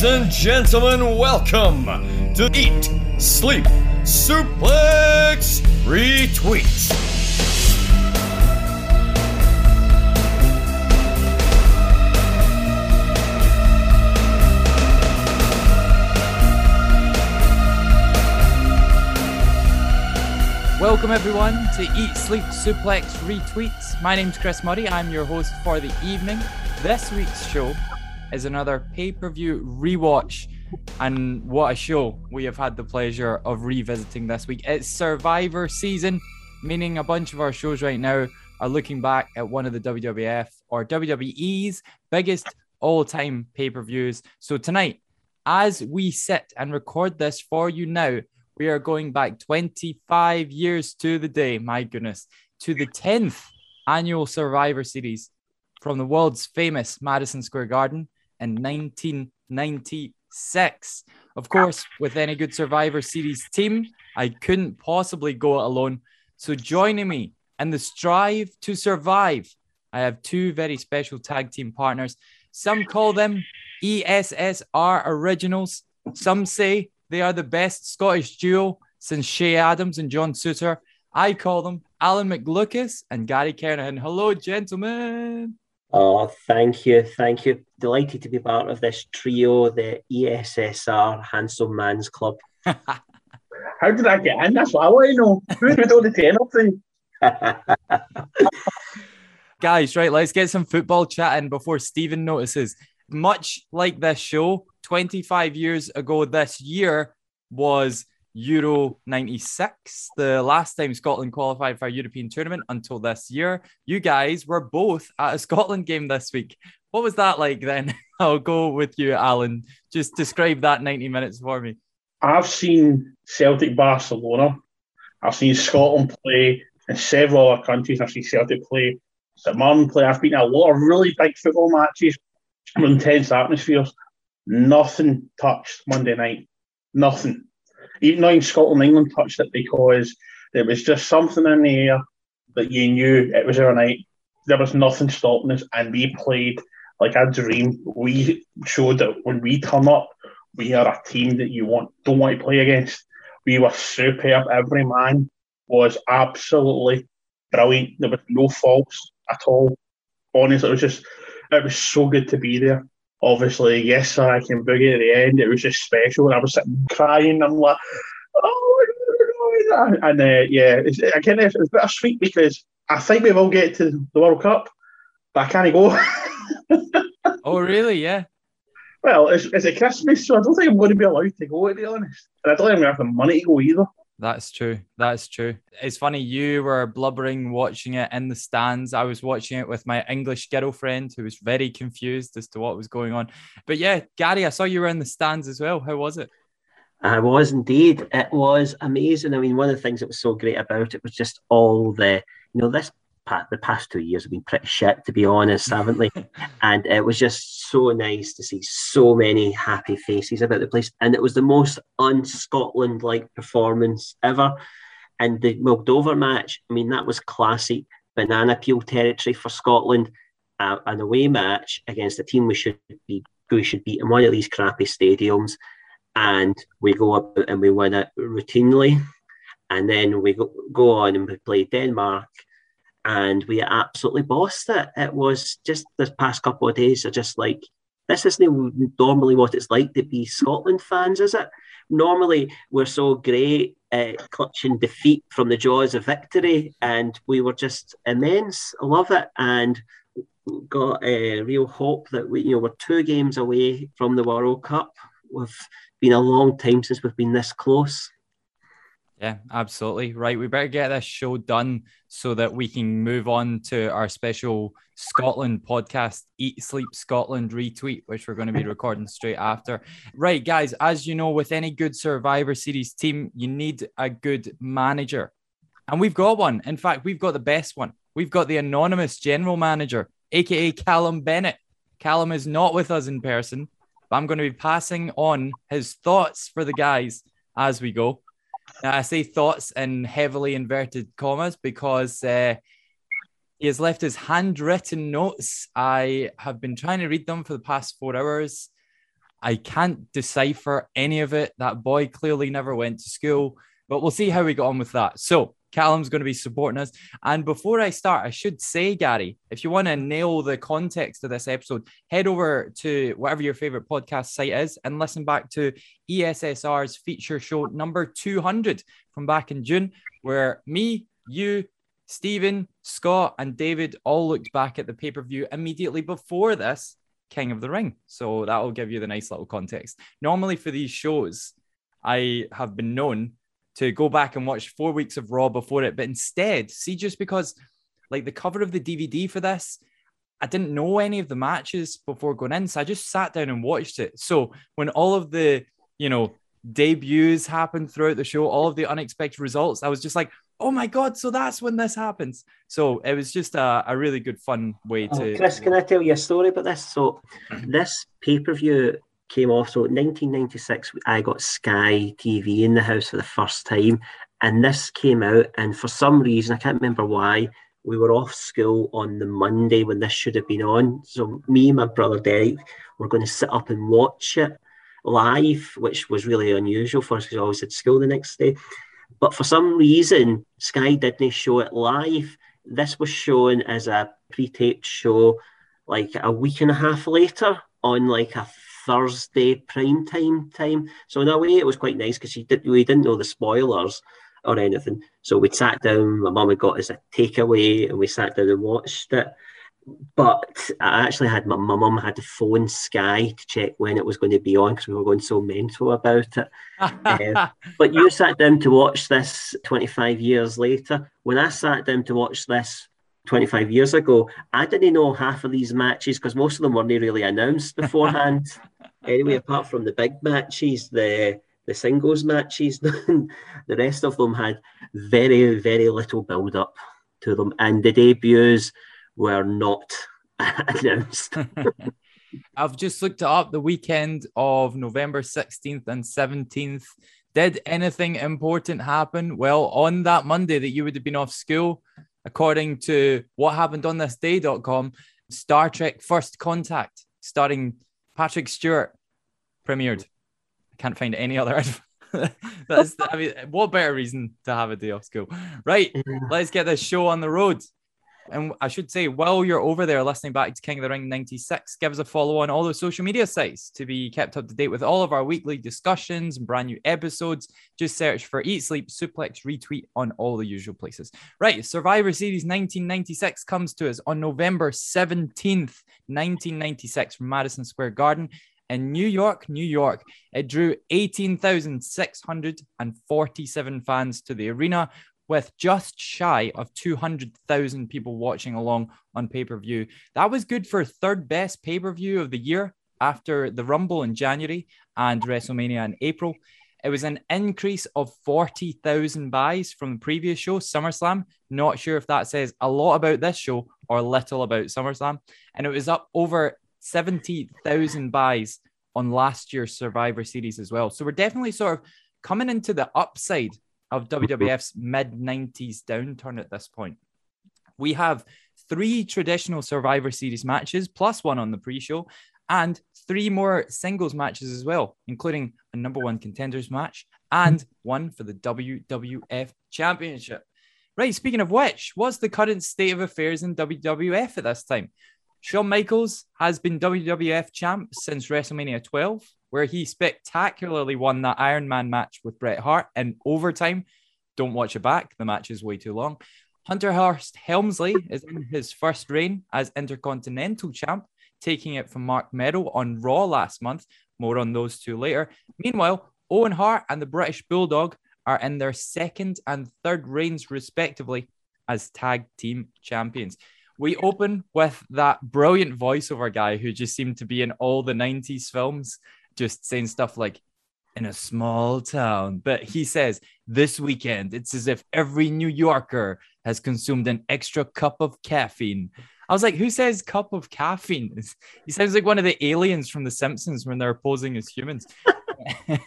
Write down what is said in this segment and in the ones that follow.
Ladies and gentlemen, welcome to Eat, Sleep, Suplex, Retweets. Welcome everyone to Eat Sleep Suplex Retweets. My name's Chris Murray. I'm your host for the evening. This week's show is another pay-per-view rewatch, and what a show we have had the pleasure of revisiting this week. It's Survivor season, meaning a bunch of our shows right now are looking back at one of the WWF or WWE's biggest all-time pay-per-views. So tonight, as we sit and record this for you now, we are going back 25 years to the day, my goodness, to the 10th annual Survivor Series from the world's famous Madison Square Garden in 1996. Of course, with any good Survivor Series team, I couldn't possibly go it alone. So joining me in the strive to survive, I have two very special tag team partners. Some call them ESSR originals. Some say they are the best Scottish duo since Che Adams and John Souttar. I call them Alan McLucas and Gary Kernahan. Hello, gentlemen. Oh, thank you. Thank you. Delighted to be part of this trio, the ESSR Handsome Man's Club. How did I get in? That's what I want to know. Who did all the ten up thing? Guys, right, let's get some football chatting before Stephen notices. Much like this show, 25 years ago this year was Euro 96, the last time Scotland qualified for a European tournament until this year. You guys were both at a Scotland game this week. What was that like then? I'll go with you, Alan. Just describe that 90 minutes for me. I've seen Celtic Barcelona. I've seen Scotland play in several other countries. I've seen Celtic play, St Mirren play. I've been at a lot of really big football matches intense atmospheres. Nothing touched Monday night. Nothing. Even though Scotland England touched it because there was just something in the air that you knew it was our night. There was nothing stopping us, and we played like a dream. We showed that when we turn up, we are a team that you want don't want to play against. We were superb. Every man was absolutely brilliant. There was no faults at all. Honestly, it was just it was so good to be there obviously, yes, I can boogie at the end. It was just special. And I was sitting crying. I'm like, oh, my God. and uh, yeah, it's, again, it's, it's bittersweet because I think we will get to the World Cup, but I can't go. oh, really? Yeah. Well, it's, it's a Christmas, so I don't think I'm going to be allowed to go, to be honest. And I don't think I'm going to have the money to go either. That's true. That's true. It's funny you were blubbering watching it in the stands. I was watching it with my English girlfriend who was very confused as to what was going on. But yeah, Gary, I saw you were in the stands as well. How was it? I was indeed. It was amazing. I mean, one of the things that was so great about it was just all the, you know, this the past two years have been pretty shit, to be honest, haven't they? and it was just so nice to see so many happy faces about the place. And it was the most un Scotland like performance ever. And the Moldova match, I mean, that was classic banana peel territory for Scotland. Uh, an away match against a team we should be we should beat in one of these crappy stadiums, and we go up and we win it routinely, and then we go, go on and we play Denmark, and we absolutely bossed it. It was just the past couple of days are just like this isn't normally what it's like to be Scotland fans, is it? Normally we're so great at clutching defeat from the jaws of victory, and we were just immense. I love it, and got a real hope that we, you know, we're two games away from the World Cup. We've been a long time since we've been this close. Yeah, absolutely. Right. We better get this show done so that we can move on to our special Scotland podcast, Eat Sleep Scotland retweet, which we're going to be recording straight after. Right, guys, as you know, with any good Survivor Series team, you need a good manager. And we've got one. In fact, we've got the best one. We've got the anonymous general manager, aka Callum Bennett. Callum is not with us in person, but I'm going to be passing on his thoughts for the guys as we go. Now, I say thoughts in heavily inverted commas because uh, he has left his handwritten notes. I have been trying to read them for the past four hours. I can't decipher any of it. That boy clearly never went to school, but we'll see how we got on with that. So, Callum's going to be supporting us. And before I start, I should say, Gary, if you want to nail the context of this episode, head over to whatever your favorite podcast site is and listen back to ESSR's feature show number 200 from back in June, where me, you, Stephen, Scott, and David all looked back at the pay per view immediately before this King of the Ring. So that will give you the nice little context. Normally, for these shows, I have been known to go back and watch four weeks of Raw before it. But instead, see, just because like the cover of the DVD for this, I didn't know any of the matches before going in. So I just sat down and watched it. So when all of the, you know, debuts happened throughout the show, all of the unexpected results, I was just like, oh my God, so that's when this happens. So it was just a, a really good, fun way oh, to. Chris, can I tell you a story about this? So this pay per view came off. So 1996, I got Sky TV in the house for the first time, and this came out. And for some reason, I can't remember why, we were off school on the Monday when this should have been on. So me and my brother Derek were going to sit up and watch it live, which was really unusual for us because I always had school the next day. But for some reason, Sky didn't show it live. This was shown as a pre-taped show like a week and a half later on like a Thursday prime time time. So in a way, it was quite nice because did, we didn't know the spoilers or anything. So we sat down. My mum had got us a takeaway, and we sat down and watched it. But I actually had my, my mum had to phone Sky to check when it was going to be on because we were going so mental about it. uh, but you sat down to watch this 25 years later. When I sat down to watch this 25 years ago, I didn't know half of these matches because most of them weren't really announced beforehand. anyway, apart from the big matches, the the singles matches, the rest of them had very, very little build up to them, and the debuts were not announced. I've just looked it up the weekend of November 16th and 17th. Did anything important happen? Well, on that Monday that you would have been off school, according to what happened on this day.com, Star Trek First Contact, starring Patrick Stewart, premiered. I can't find any other. That's, I mean, what better reason to have a day off school? Right, let's get this show on the road. And I should say, while you're over there listening back to King of the Ring 96, give us a follow on all the social media sites to be kept up to date with all of our weekly discussions and brand new episodes. Just search for Eat, Sleep, Suplex, Retweet on all the usual places. Right, Survivor Series 1996 comes to us on November 17th, 1996, from Madison Square Garden in New York, New York. It drew 18,647 fans to the arena, with just shy of 200,000 people watching along on pay per view. That was good for third best pay per view of the year after the Rumble in January and WrestleMania in April. It was an increase of 40,000 buys from the previous show, SummerSlam. Not sure if that says a lot about this show or little about SummerSlam. And it was up over 70,000 buys on last year's Survivor Series as well. So we're definitely sort of coming into the upside of WWF's mid 90s downturn at this point. We have three traditional Survivor Series matches, plus one on the pre show, and three more singles matches as well, including a number one contenders match and one for the WWF Championship. Right, speaking of which, what's the current state of affairs in WWF at this time? Shawn Michaels has been WWF champ since WrestleMania 12 where he spectacularly won that Iron Man match with Bret Hart in overtime. Don't watch it back, the match is way too long. Hunter Hearst Helmsley is in his first reign as Intercontinental Champ, taking it from Marc Mero on Raw last month. More on those two later. Meanwhile, Owen Hart and the British Bulldog are in their second and third reigns, respectively, as tag team champions. We open with that brilliant voiceover guy who just seemed to be in all the 90s films just saying stuff like in a small town. But he says this weekend, it's as if every New Yorker has consumed an extra cup of caffeine. I was like, who says cup of caffeine? He sounds like one of the aliens from The Simpsons when they're posing as humans.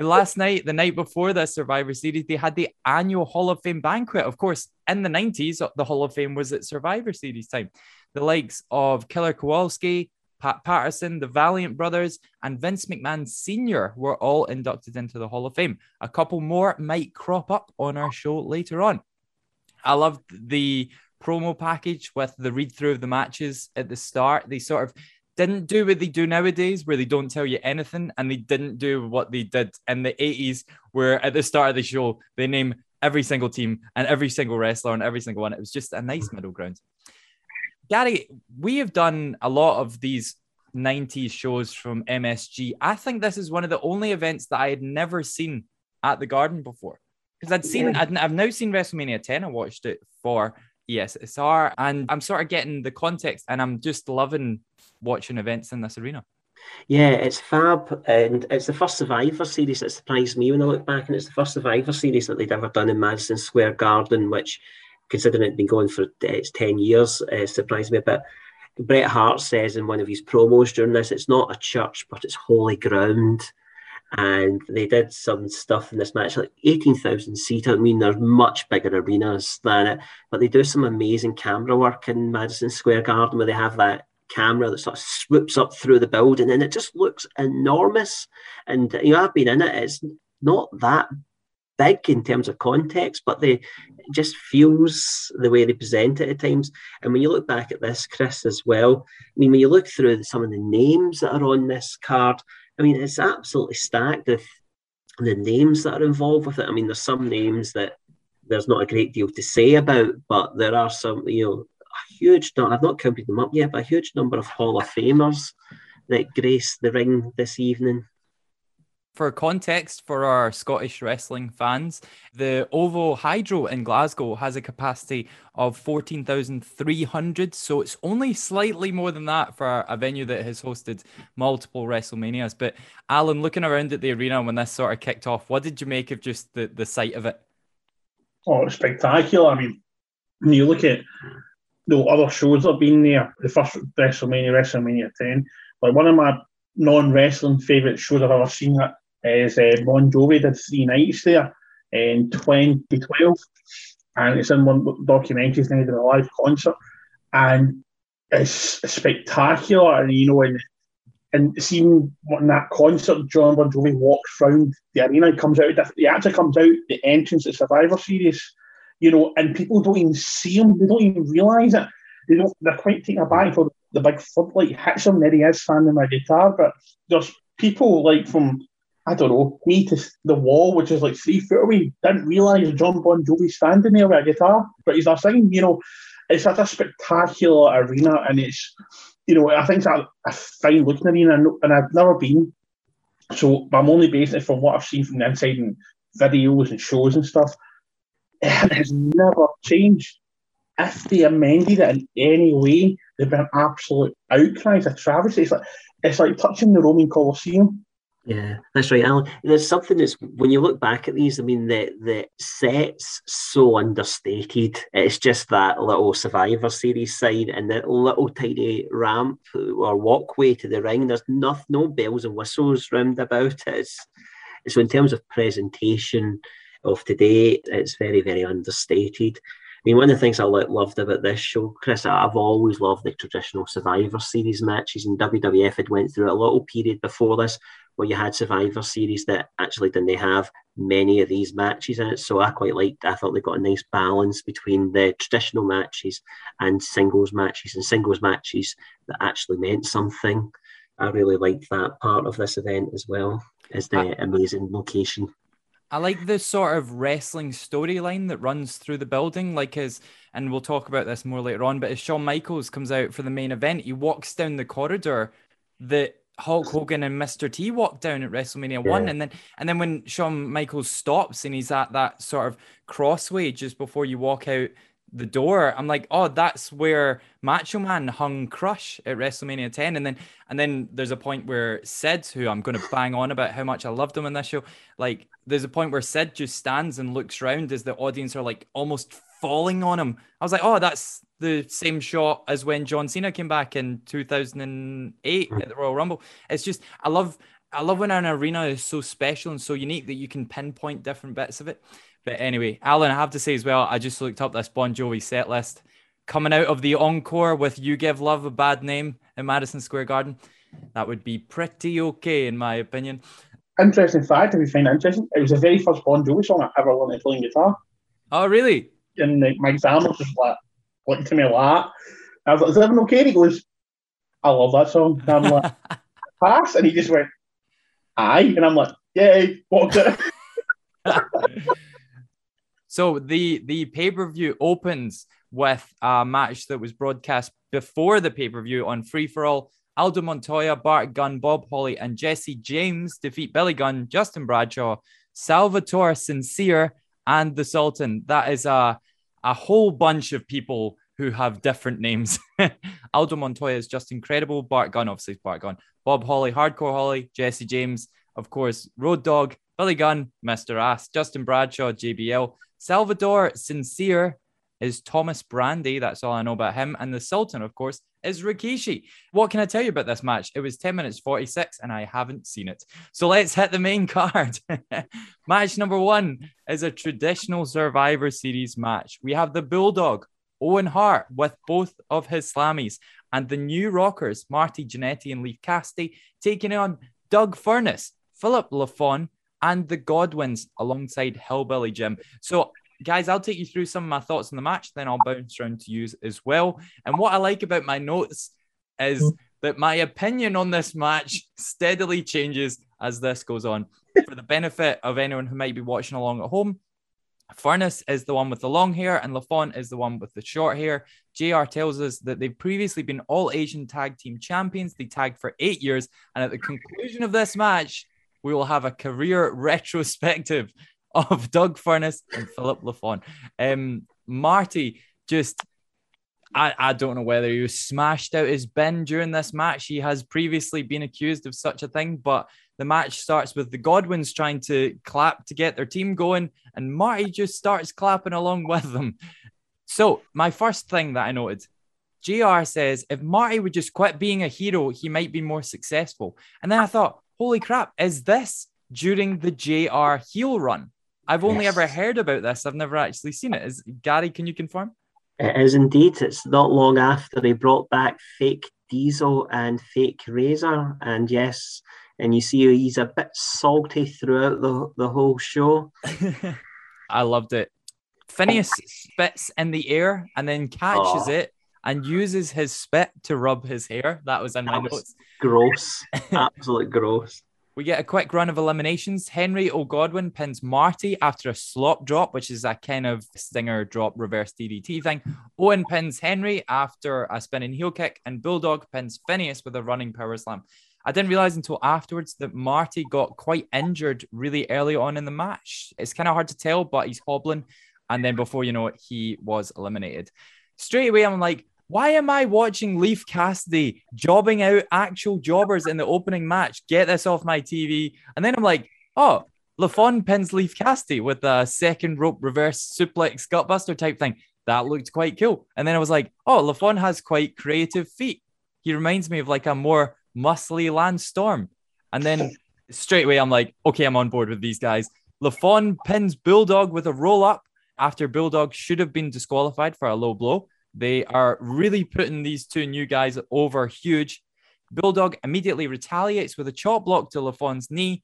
last night, the night before the Survivor Series, they had the annual Hall of Fame banquet. Of course, in the 90s, the Hall of Fame was at Survivor Series time. The likes of Killer Kowalski, Pat Patterson, the Valiant brothers, and Vince McMahon Sr. were all inducted into the Hall of Fame. A couple more might crop up on our show later on. I loved the promo package with the read through of the matches at the start. They sort of didn't do what they do nowadays, where they don't tell you anything, and they didn't do what they did in the 80s, where at the start of the show, they name every single team and every single wrestler and every single one. It was just a nice middle ground. Gary, we have done a lot of these 90s shows from MSG. I think this is one of the only events that I had never seen at the Garden before. Because I'd seen, i have now seen WrestleMania 10. I watched it for ESSR, and I'm sort of getting the context, and I'm just loving watching events in this arena. Yeah, it's fab, and it's the first Survivor series that surprised me when I look back, and it's the first Survivor series that they'd ever done in Madison Square Garden, which, considering it'd been going for it's ten years, uh, surprised me a bit. Bret Hart says in one of his promos during this, it's not a church, but it's holy ground. And they did some stuff in this match, like 18,000 seat. I mean, there's much bigger arenas than it, but they do some amazing camera work in Madison Square Garden where they have that camera that sort of swoops up through the building and it just looks enormous. And you know, I've been in it, it's not that big in terms of context, but they just feels the way they present it at times. And when you look back at this, Chris, as well, I mean, when you look through some of the names that are on this card, I mean, it's absolutely stacked with the names that are involved with it. I mean, there's some names that there's not a great deal to say about, but there are some, you know, a huge I've not counted them up yet, but a huge number of Hall of Famers that grace the ring this evening. For context for our Scottish wrestling fans, the OVO Hydro in Glasgow has a capacity of 14,300. So it's only slightly more than that for a venue that has hosted multiple WrestleManias. But Alan, looking around at the arena when this sort of kicked off, what did you make of just the, the sight of it? Oh, it's spectacular. I mean, when you look at the other shows that have been there, the first WrestleMania, WrestleMania 10, like one of my non wrestling favourite shows I've ever seen that is uh, Bon Jovi did three nights there in 2012. And it's in one documentary, they did a live concert. And it's spectacular. And, you know, and, and seeing in that concert, Jon Bon Jovi walks around the arena, he comes out, he actually comes out the entrance at Survivor Series you know, and people don't even see him, they don't even realise it. They don't, they're quite taken aback for the big floodlight hits him, there he is standing my guitar. But there's people like from, I don't know, me to the wall, which is like three foot away, didn't realise Jon Bon Jovi standing there with a guitar, but he's not singing, you know. It's such a spectacular arena, and it's, you know, I think it's a, a fine looking arena, and I've never been. So I'm only basing it from what I've seen from the inside and videos and shows and stuff it has never changed. If they amended it in any way, there'd be an absolute outcry. It's a travesty. It's like it's like touching the Roman Colosseum. Yeah, that's right, Alan. There's something that's when you look back at these. I mean, the the sets so understated. It's just that little Survivor Series sign and that little tiny ramp or walkway to the ring. There's no no bells and whistles round about it. So in terms of presentation, of today, it's very, very understated. I mean, one of the things I loved about this show, Chris, I've always loved the traditional Survivor Series matches, and WWF had went through a little period before this where you had Survivor Series that actually didn't have many of these matches in it. So I quite liked. I thought they got a nice balance between the traditional matches and singles matches, and singles matches that actually meant something. I really liked that part of this event as well as the amazing location. I like the sort of wrestling storyline that runs through the building, like as, and we'll talk about this more later on. But as Shawn Michaels comes out for the main event, he walks down the corridor that Hulk Hogan and Mr. T walked down at WrestleMania yeah. one, and then and then when Shawn Michaels stops and he's at that sort of crossway just before you walk out the door, I'm like, oh, that's where Macho Man hung Crush at WrestleMania 10. And then and then there's a point where Sid, who I'm gonna bang on about how much I loved him in this show, like there's a point where Sid just stands and looks around as the audience are like almost falling on him. I was like, oh, that's the same shot as when John Cena came back in 2008 at the Royal Rumble. It's just I love I love when an arena is so special and so unique that you can pinpoint different bits of it. But anyway, Alan, I have to say as well, I just looked up this Bon Jovi set list. Coming out of the encore with You Give Love a Bad Name in Madison Square Garden, that would be pretty okay, in my opinion. Interesting fact, if you find it interesting, it was the very first Bon Jovi song I ever learned to play guitar. Oh, really? And like, my examiner just like looked to me like. I was like, is everything okay? And he goes, I love that song. And I'm like, pass. And he just went, aye. And I'm like, yay, walked it. So the the pay-per-view opens with a match that was broadcast before the pay-per-view on Free For All. Aldo Montoya, Bart Gunn, Bob Holly, and Jesse James defeat Billy Gunn, Justin Bradshaw, Salvatore Sincere, and the Sultan. That is a, a whole bunch of people who have different names. Aldo Montoya is just incredible. Bart Gunn, obviously, Bart Gunn. Bob Holly, Hardcore Holly, Jesse James, of course, Road Dog, Billy Gunn, Mr. Ass, Justin Bradshaw, JBL, Salvador Sincere is Thomas Brandi. That's all I know about him. And the Sultan, of course, is Rikishi. What can I tell you about this match? It was 10 minutes 46 and I haven't seen it. So let's hit the main card. match number one is a traditional Survivor Series match. We have the Bulldog, Owen Hart, with both of his slammies, and the new Rockers, Marty Jannetty and Leif Cassidy, taking on Doug Furnas, Philip LaFon, and the Godwins alongside Hillbilly Jim. So guys, I'll take you through some of my thoughts on the match, then I'll bounce around to you as well. And what I like about my notes is mm. that my opinion on this match steadily changes as this goes on. For the benefit of anyone who might be watching along at home, Furnas is the one with the long hair, and LaFon is the one with the short hair. JR tells us that they've previously been all Asian tag team champions. They tagged for eight years. And at the conclusion of this match, we will have a career retrospective of Doug Furnas and Philip LaFon. Um, Marty just I, I don't know whether he was smashed out his bin during this match. He has previously been accused of such a thing, but the match starts with the Godwinns trying to clap to get their team going, and Marty just starts clapping along with them. So, my first thing that I noted JR says if Marty would just quit being a hero, he might be more successful. And then I thought, holy crap, is this during the JR heel run? I've only yes. ever heard about this. I've never actually seen it. Is Gary? Can you confirm? It is indeed. It's not long after they brought back fake Diesel and fake Razor, and yes, and you see he's a bit salty throughout the the whole show. I loved it. Phineas spits in the air and then catches oh. it and uses his spit to rub his hair. That was in my was notes. Gross. Absolute gross. We get a quick run of eliminations. Henry O. Godwinn pins Marty after a slop drop, which is a kind of stinger drop reverse DDT thing. Owen pins Henry after a spinning heel kick, and Bulldog pins Phineas with a running power slam. I didn't realize until afterwards that Marty got quite injured really early on in the match. It's kind of hard to tell, but he's hobbling. And then before you know it, he was eliminated. Straight away, I'm like, why am I watching Leif Cassidy jobbing out actual jobbers in the opening match? Get this off my TV. And then I'm like, oh, LaFon pins Leif Cassidy with a second rope reverse suplex gutbuster type thing. That looked quite cool. And then I was like, oh, LaFon has quite creative feet. He reminds me of like a more muscly Lance Storm. And then straight away, I'm like, okay, I'm on board with these guys. LaFon pins Bulldog with a roll up after Bulldog should have been disqualified for a low blow. They are really putting these two new guys over huge. Bulldog immediately retaliates with a chop block to LaFon's knee.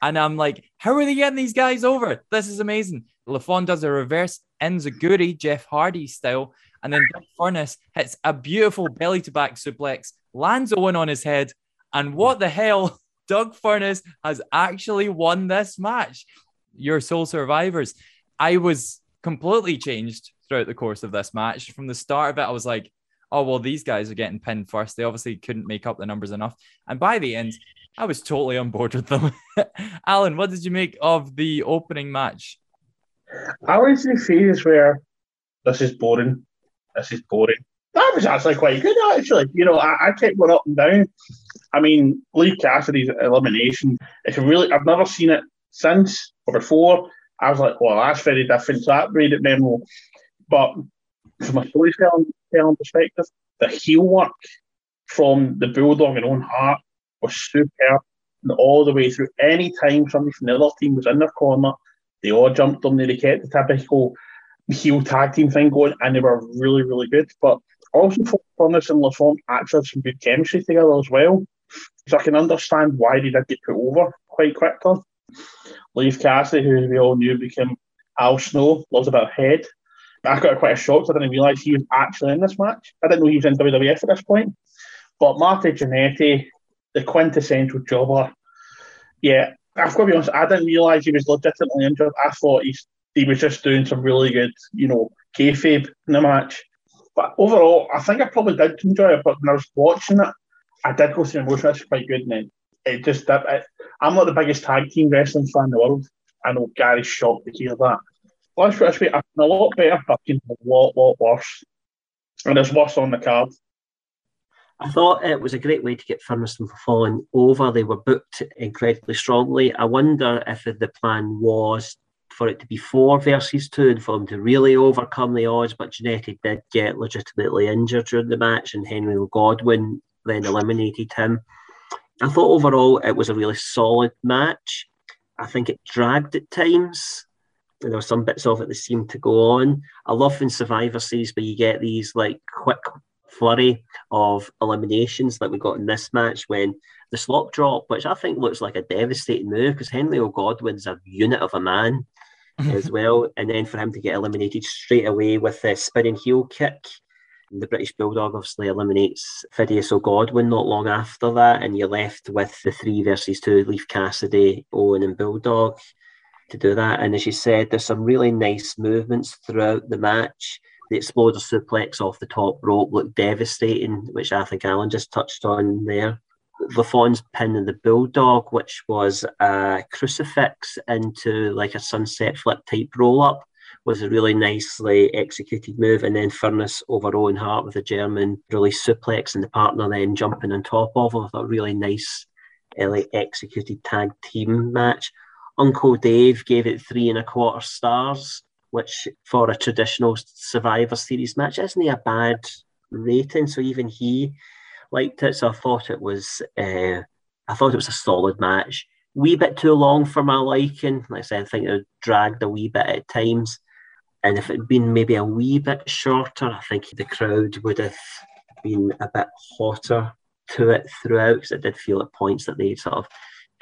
And I'm like, how are they getting these guys over? This is amazing. LaFon does a reverse Enzuigiri, Jeff Hardy style. And then Doug Furnas hits a beautiful belly to back suplex, lands Owen on his head. And what the hell? Doug Furnas has actually won this match. Your sole survivors. I was completely changed throughout the course of this match. From the start of it, I was like, oh, well, these guys are getting pinned first. They obviously couldn't make up the numbers enough. And by the end, I was totally on board with them. Alan, what did you make of the opening match? I through phases where this is boring, this is boring. That was actually quite good, actually. You know, I, I kept going up and down. I mean, Leif Cassidy's elimination, it's really, I've never seen it since or before. I was like, well, that's very different. So that made it memorable. But from a storytelling perspective, the heel work from the Bulldog and Owen Hart was superb. And all the way through, any time somebody from the other team was in their corner, they all jumped on. They kept the typical heel tag team thing going, and they were really, really good. But also Furnas and Lafon actually had some good chemistry together as well. So I can understand why they did get put over quite quickly. Leif Cassidy, who we all knew became Al Snow, lost a bit of head. I got quite a shock. I didn't realise he was actually in this match. I didn't know he was in WWF at this point. But Marty Jannetty, the quintessential jobber, yeah, I've got to be honest, I didn't realise he was legitimately injured. I thought he's, he was just doing some really good, you know, kayfabe in the match. But overall, I think I probably did enjoy it. But when I was watching it, I did go through emotion. It's quite good. And it, it just, it, I'm not the biggest tag team wrestling fan in the world. I know Gary's shocked to hear that. This way, I've been a lot better, but I've been a lot, lot worse. And there's worse on the card. I thought it was a great way to get Furnas from falling over. They were booked incredibly strongly. I wonder if the plan was for it to be four versus two and for them to really overcome the odds. But Jannetty did get legitimately injured during the match, and Henry Godwinn then eliminated him. I thought overall it was a really solid match. I think it dragged at times. There were some bits of it that seemed to go on. I love in Survivor Series where you get these like quick flurry of eliminations like we got in this match when the slop drop, which I think looks like a devastating move because Henry Godwinn's a unit of a man mm-hmm. as well. And then for him to get eliminated straight away with a spinning heel kick. The British Bulldog obviously eliminates Phineas O'Godwinn not long after that, and you're left with the three versus two Leif Cassidy, Owen, and Bulldog to do that. And as you said, there's some really nice movements throughout the match the exploder suplex off the top rope looked devastating, which think Alan just touched on there. Lafon's pin in the bulldog, which was a crucifix into like a sunset flip type roll up, was a really nicely executed move. And then Furnas over Owen Hart with a German release suplex and the partner then jumping on top of him a really nice uh, executed tag team match. Uncle Dave gave it three and a quarter stars which for a traditional Survivor Series match isn't a bad rating. So even he liked it. So I thought it was, uh, I thought it was a solid match. Wee bit too long for my liking. Like I said, I think it dragged a wee bit at times. And if it had been maybe a wee bit shorter, I think the crowd would have been a bit hotter to it throughout because I did feel at points that they sort of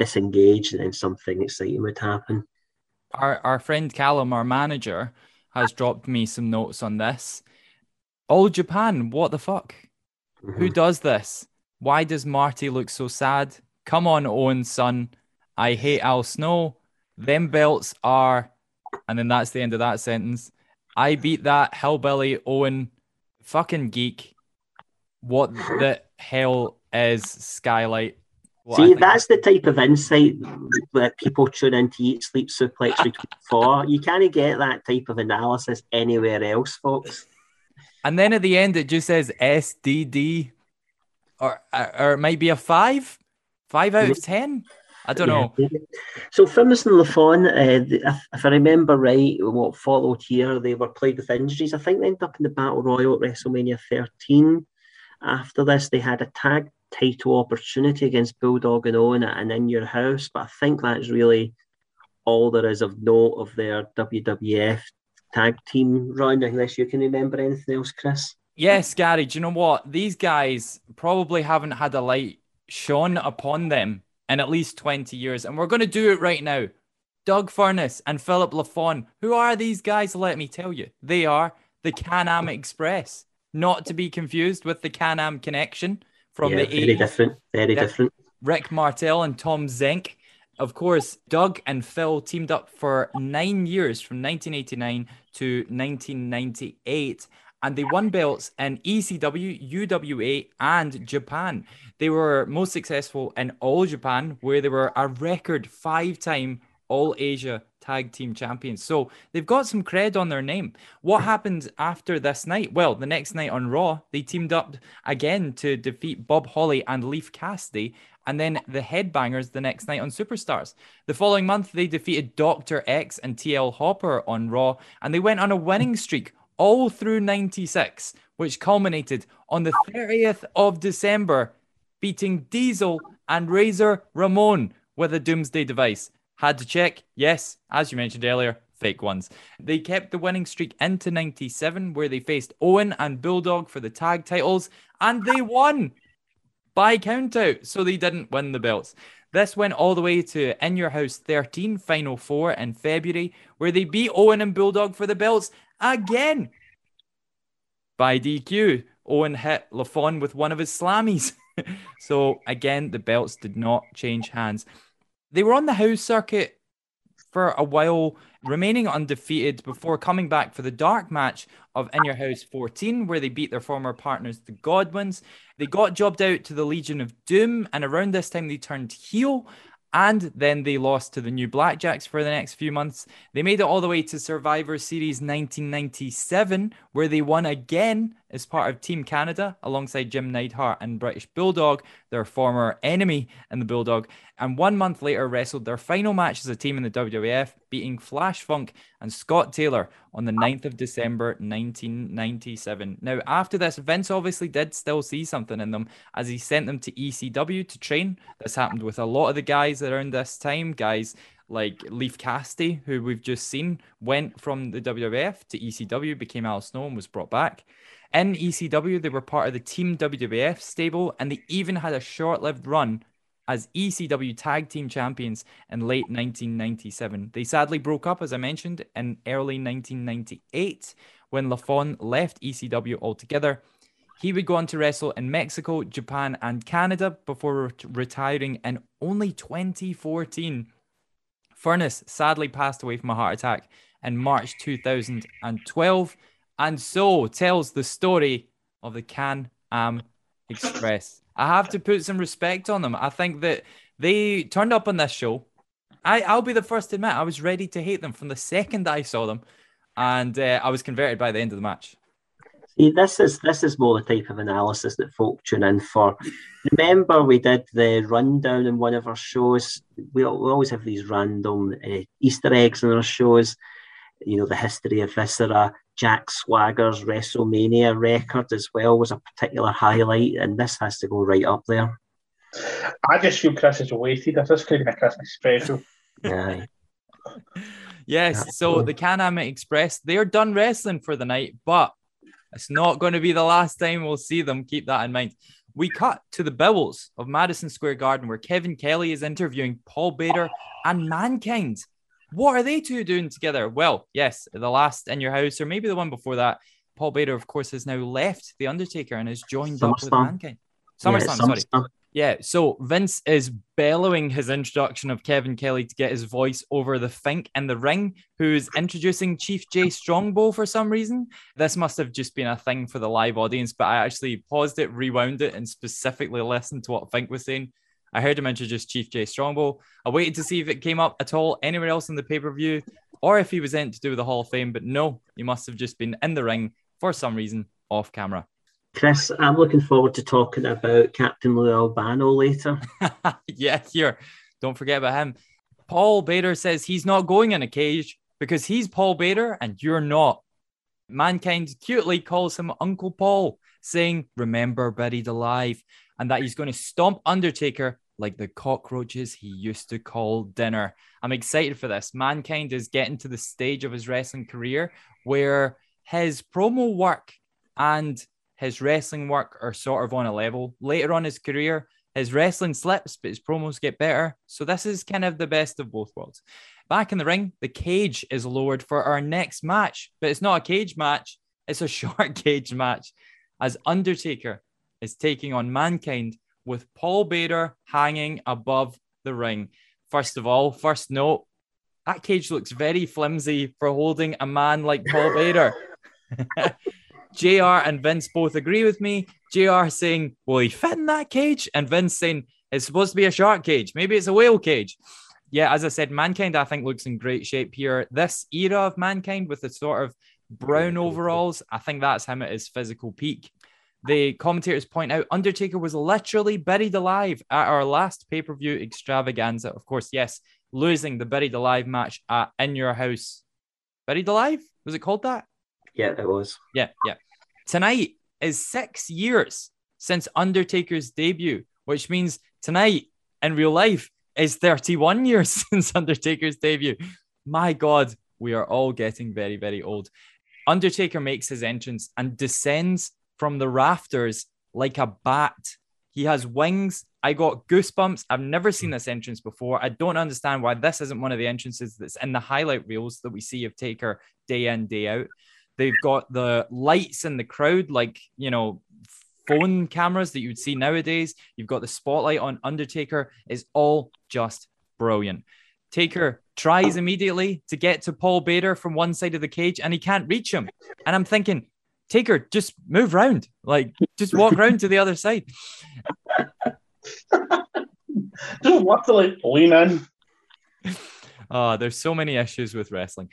disengaged and then something exciting would happen our, our friend Callum, our manager, has dropped me some notes on this. All Japan, what the fuck? Mm-hmm. Who does this? Why does Marty look so sad? Come on, Owen, son. I hate Al Snow. Them belts are, and then that's the end of that sentence. I beat that hellbilly Owen, fucking geek. What the hell is Skylight? See, that's the type of insight that people tune into Eat Sleep Suplex for. You can't get that type of analysis anywhere else, folks. And then at the end, it just says SDD, or or it might be a five, five out of ten. I don't yeah. know. So Furnas and Lafon, uh, if I remember right, what followed here, they were played with injuries. I think they ended up in the Battle Royal at WrestleMania 13. After this, they had a tag title opportunity against Bulldog and Owen and in your house. But I think that's really all there is of note of their WWF tag team run, unless you can remember anything else, Chris. Yes, Gary. Do you know what? These guys probably haven't had a light shone upon them in at least 20 years. And we're going to do it right now. Doug Furnas and Philip Lafon. Who are these guys? Let me tell you. They are the Can Am Express, not to be confused with the Can Am Connection from yeah, the very 80s. different, very different. Rick Martel and Tom Zenk. Of course, Doug and Phil teamed up for nine years from 1989 to 1998 and they won belts in ECW, UWA, and Japan. They were most successful in All Japan, where they were a record five time All Asia tag team champions. So they've got some cred on their name. What happened after this night? Well, the next night on Raw, they teamed up again to defeat Bob Holly and Leif Cassidy. And then the Headbangers the next night on Superstars. The following month, they defeated Dr. X and TL Hopper on Raw, and they went on a winning streak all through 96, which culminated on the 30th of December, beating Diesel and Razor Ramon with a Doomsday device. Had to check. Yes, as you mentioned earlier, fake ones. They kept the winning streak into 97, where they faced Owen and Bulldog for the tag titles, and they won by countout. So they didn't win the belts. This went all the way to In Your House 13 Final Four in February, where they beat Owen and Bulldog for the belts again by DQ. Owen hit LaFon with one of his slammies. so again, the belts did not change hands. They were on the house circuit for a while, remaining undefeated before coming back for the dark match of In Your House 14, where they beat their former partners, the Godwinns. They got jobbed out to the Legion of Doom, and around this time they turned heel and then they lost to the new Blackjacks for the next few months. They made it all the way to Survivor Series 1997, where they won again as part of Team Canada alongside Jim Neidhart and British Bulldog, their former enemy in the Bulldog. And one month later, wrestled their final match as a team in the WWF, beating Flash Funk and Scott Taylor on the 9th of December 1997. Now, after this, Vince obviously did still see something in them as he sent them to ECW to train. This happened with a lot of the guys around this time, guys like Leif Cassidy, who we've just seen, went from the WWF to ECW, became Al Snow, and was brought back. In ECW, they were part of the Team WWF stable, and they even had a short lived run as ECW Tag Team Champions in late 1997. They sadly broke up, as I mentioned, in early 1998 when LaFon left ECW altogether. He would go on to wrestle in Mexico, Japan, and Canada before ret- retiring in only 2014. Furnas sadly passed away from a heart attack in March 2012, and so tells the story of the Can Am Express. I have to put some respect on them. I think that they turned up on this show. I, I'll be the first to admit I was ready to hate them from the second I saw them, and uh, I was converted by the end of the match. See, this is this is more the type of analysis that folk tune in for. Remember, we did the rundown in one of our shows. We, we always have these random uh, Easter eggs in our shows. You know, the history of Viscera, Jack Swagger's WrestleMania record as well was a particular highlight, and this has to go right up there. I just feel Chris is weighted. This is kind of a Christmas special. Yeah. Yes, so the Can Am Express, they're done wrestling for the night, but it's not going to be the last time we'll see them. Keep that in mind. We cut to the bowels of Madison Square Garden where Kevin Kelly is interviewing Paul Bearer and Mankind. What are they two doing together? Well, yes, the last in your house, or maybe the one before that. Paul Bearer, of course, has now left The Undertaker and has joined up with SummerSlam. Mankind. SummerSlam, Yeah, sorry. SummerSlam. Yeah, so Vince is bellowing his introduction of Kevin Kelly to get his voice over the Fink in the ring, who's introducing Chief Jay Strongbow for some reason. This must have just been a thing for the live audience, but I actually paused it, rewound it, and specifically listened to what Fink was saying. I heard him introduce Chief Jay Strongbow. I waited to see if it came up at all anywhere else in the pay per view or if he was in to do with the Hall of Fame, but no, he must have just been in the ring for some reason off camera. Chris, I'm looking forward to talking about Captain Lou Albano later. yeah, here. Don't forget about him. Paul Bearer says he's not going in a cage because he's Paul Bearer and you're not. Mankind cutely calls him Uncle Paul, saying, Remember buried alive, and that he's going to stomp Undertaker like the cockroaches he used to call dinner. I'm excited for this. Mankind is getting to the stage of his wrestling career where his promo work and his wrestling work are sort of on a level. Later on his career, his wrestling slips, but his promos get better. So this is kind of the best of both worlds. Back in the ring, the cage is lowered for our next match, but it's not a cage match, it's a short cage match as Undertaker is taking on Mankind with Paul Bearer hanging above the ring. First of all, first note, that cage looks very flimsy for holding a man like Paul Bearer. JR and Vince both agree with me. JR saying, Will he fit in that cage? And Vince saying, It's supposed to be a shark cage. Maybe it's a whale cage. Yeah, as I said, Mankind, I think, looks in great shape here. This era of Mankind with the sort of brown overalls, I think that's him at his physical peak. The commentators point out Undertaker was literally buried alive at our last pay per view extravaganza. Of course, yes, losing the buried alive match at In Your House. Buried alive? Was it called that? Yeah, it was. Yeah, yeah. Tonight is six years since Undertaker's debut, which means tonight in real life is 31 years since Undertaker's debut. My God, We are all getting very, very old. Undertaker makes his entrance and descends from the rafters like a bat. He has wings. I got goosebumps. I've never seen this entrance before. I don't understand why this isn't one of the entrances that's in the highlight reels that we see of Taker day in, day out. They've got the lights in the crowd, like, you know, phone cameras that you'd see nowadays. You've got the spotlight on Undertaker. Is all just brilliant. Taker tries immediately to get to Paul Bearer from one side of the cage and he can't reach him. And I'm thinking, Taker, just move round. Like, just walk round to the other side. just want to like lean in. Oh, there's so many issues with wrestling.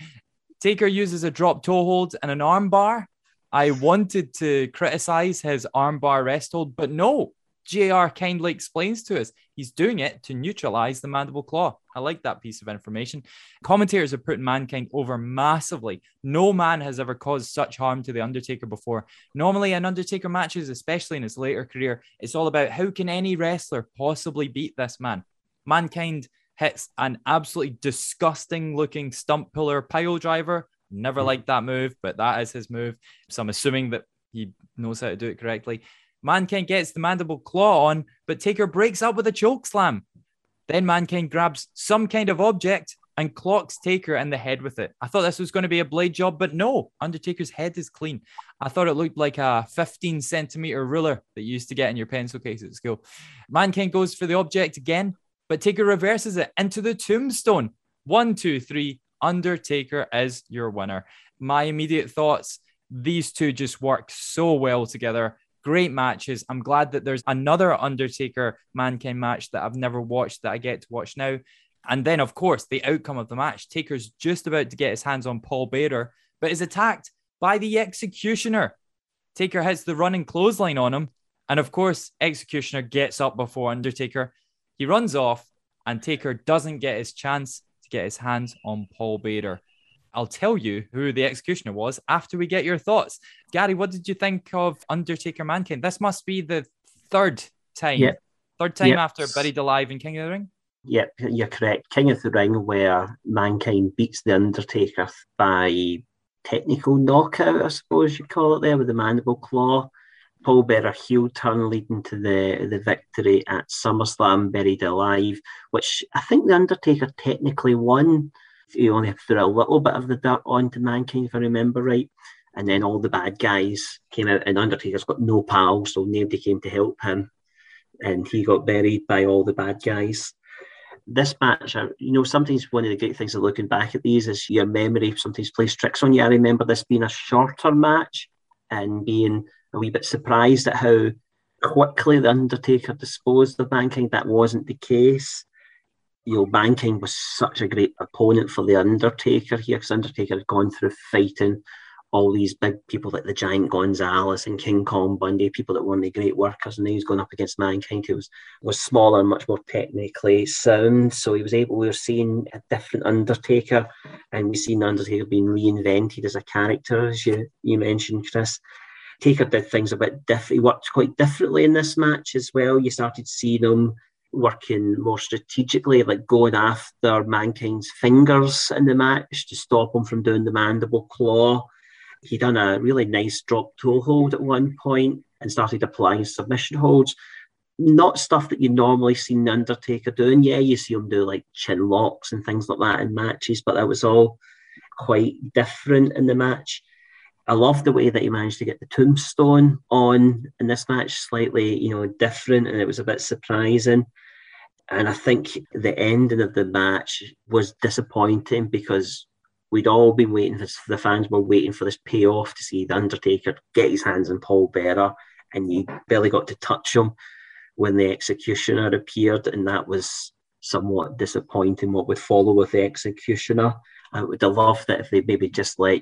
Taker uses a drop toe hold and an arm bar. I wanted to criticize his arm bar rest hold, but no, JR kindly explains to us he's doing it to neutralize the mandible claw. I like that piece of information. Commentators have put mankind over massively. No man has ever caused such harm to the Undertaker before. Normally, in Undertaker matches, especially in his later career, it's all about how can any wrestler possibly beat this man. Mankind hits an absolutely disgusting looking stump puller pile driver. Never hmm. liked that move, but that is his move. So I'm assuming that he knows how to do it correctly. Mankind gets the mandible claw on, but Taker breaks up with a choke slam. Then Mankind grabs some kind of object and clocks Taker in the head with it. I thought this was going to be a blade job, but no, Undertaker's head is clean. I thought it looked like a 15 centimeter ruler that you used to get in your pencil case at school. Mankind goes for the object again, but Taker reverses it into the tombstone. One, two, three. Undertaker is your winner. My immediate thoughts these two just work so well together great matches. I'm glad that there's another Undertaker Mankind match that I've never watched that I get to watch now. And then, of course, the outcome of the match. Taker's just about to get his hands on Paul Bearer, but is attacked by the Executioner. Taker hits the running clothesline on him. And of course, Executioner gets up before Undertaker. He runs off, and Taker doesn't get his chance to get his hands on Paul Bearer. I'll tell you who the executioner was after we get your thoughts. Gary, what did you think of Undertaker Mankind? This must be the third time, yep. third time yep. after Buried Alive in King of the Ring. Yep, you're correct. King of the Ring, where Mankind beats the Undertaker by technical knockout, I suppose you call it there, with the mandible claw. Paul Bearer heel turn leading to the, the victory at SummerSlam, Buried Alive, which I think the Undertaker technically won you only throw a little bit of the dirt onto mankind, if I remember right. And then all the bad guys came out, and Undertaker's got no pals, so nobody came to help him. And he got buried by all the bad guys. This match, you know, sometimes one of the great things of looking back at these is your memory sometimes plays tricks on you. I remember this being a shorter match and being a wee bit surprised at how quickly the Undertaker disposed of Mankind. That wasn't the case you know, Mankind was such a great opponent for the Undertaker here because Undertaker had gone through fighting all these big people like the Giant Gonzalez and King Kong Bundy, people that weren't great workers, and now he's going up against Mankind, who was, was smaller and much more technically sound. So he was able, we were seeing a different Undertaker, and we've seen Undertaker being reinvented as a character, as you, you mentioned, Chris. Taker did things a bit different. He worked quite differently in this match as well. You started seeing him working more strategically, like going after Mankind's fingers in the match to stop him from doing the mandible claw. He done a really nice drop toe hold at one point and started applying submission holds. Not stuff that you normally see the Undertaker doing. Yeah, you see him do like chin locks and things like that in matches, but that was all quite different in the match. I love the way that he managed to get the tombstone on in this match, slightly, you know, different, and it was a bit surprising. And I think the ending of the match was disappointing because we'd all been waiting for the fans were waiting for this payoff to see the Undertaker get his hands on Paul Bearer, and you barely got to touch him when the executioner appeared, and that was somewhat disappointing. What would follow with the executioner, I would have loved that if they maybe just let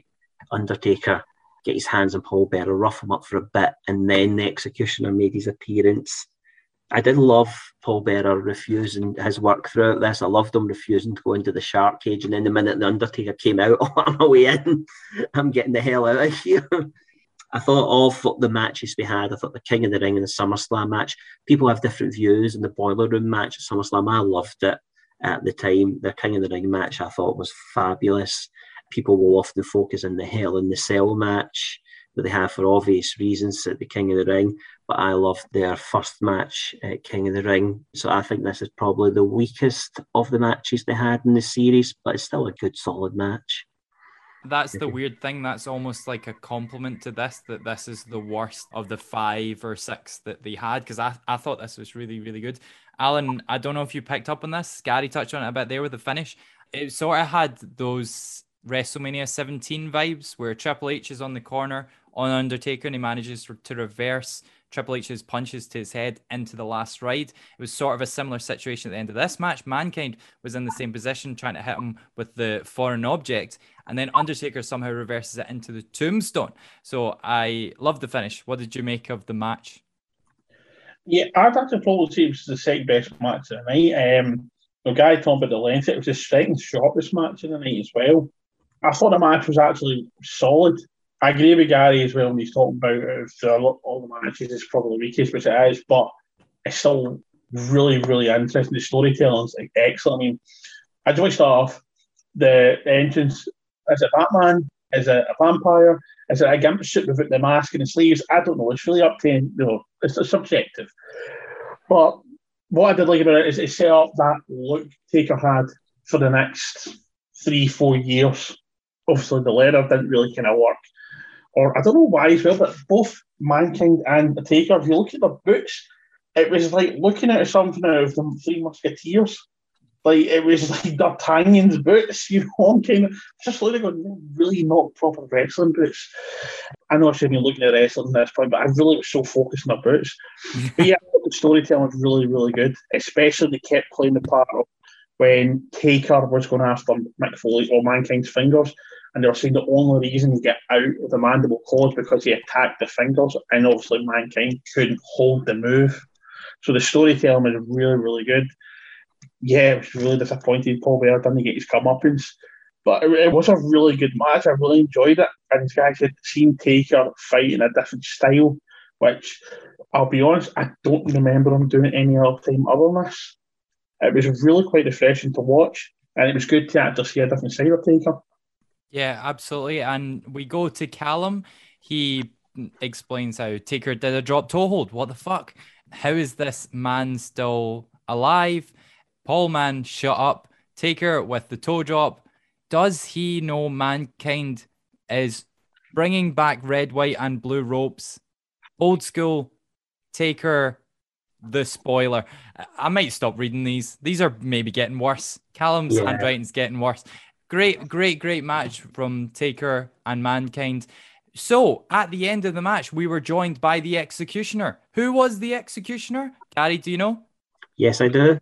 Undertaker get his hands on Paul Bearer, rough him up for a bit, and then the executioner made his appearance. I did love Paul Bearer refusing his work throughout this. I loved him refusing to go into the shark cage, and then the minute the Undertaker came out, oh, I'm away in. I'm getting the hell out of here. I thought all the matches we had, I thought the King of the Ring and the SummerSlam match, people have different views. And the Boiler Room match at SummerSlam, I loved it at the time. The King of the Ring match, I thought was fabulous. People will often focus on the Hell in the Cell match that they have for obvious reasons at the King of the Ring. But I loved their first match at King of the Ring. So I think this is probably the weakest of the matches they had in the series, but it's still a good, solid match. That's the weird thing. That's almost like a compliment to this that this is the worst of the five or six that they had because I, I thought this was really, really good. Alan, I don't know if you picked up on this. Gary touched on it a bit there with the finish. It sort of had those WrestleMania 17 vibes where Triple H is on the corner on Undertaker and he manages to reverse Triple H's punches to his head into the last ride. It was sort of a similar situation at the end of this match. Mankind was in the same position trying to hit him with the foreign object, and then Undertaker somehow reverses it into the tombstone. So I love the finish. What did you make of the match? Yeah, I'd actually probably say it was the second best match of the night. Um, the guy talking about the length, it was the second shortest match of the night as well. I thought the match was actually solid. I agree with Gary as well when he's talking about if all the matches is probably the weakest, which it is, but it's still really, really interesting. The storytelling is like, excellent. I mean, I just want to start off the, the entrance. Is it Batman? Is it a vampire? Is it a gimp suit with the mask and the sleeves? I don't know. It's really up to you know, it's subjective. But what I did like about it is it set up that look Taker had for the next three, four years. Obviously, the leather didn't really kind of work or I don't know why as well, but both Mankind and the Taker, if you look at the boots, it was like looking at something out of the Three Musketeers. Like it was like D'Artagnan's boots, you know, I'm kind of just looking like really not proper wrestling boots. I know I shouldn't be looking at wrestling at this point, but I really was so focused on the boots. but yeah, the storytelling was really, really good. Especially they kept playing the part of when Taker was going after Mick Foley or Mankind's fingers and they were saying the only reason he got out of the mandible claw is because he attacked the fingers, and obviously mankind couldn't hold the move. So the storytelling is really, really good. Yeah, it was really disappointed Paul Bearer didn't get his comeuppance. But it, it, was a really good match. I really enjoyed it. And this guy said, seen Taker fight in a different style, which I'll be honest, I don't remember him doing any other time other than this. It was really quite refreshing to watch, and it was good to actually see a different side of Taker. Yeah, absolutely. And we go to Callum. He explains how Taker did a drop toe hold. What the fuck? How is this man still alive? Paul Man, shut up. Taker with the toe drop. Does he know mankind is bringing back red, white, and blue ropes? Old school Taker, the spoiler. I might stop reading these. These are maybe getting worse. Callum's yeah. handwriting's getting worse. Great, great, great match from Taker and Mankind. So at the end of the match, we were joined by the Executioner. Who was the Executioner? Gary, do you know? Yes, I do.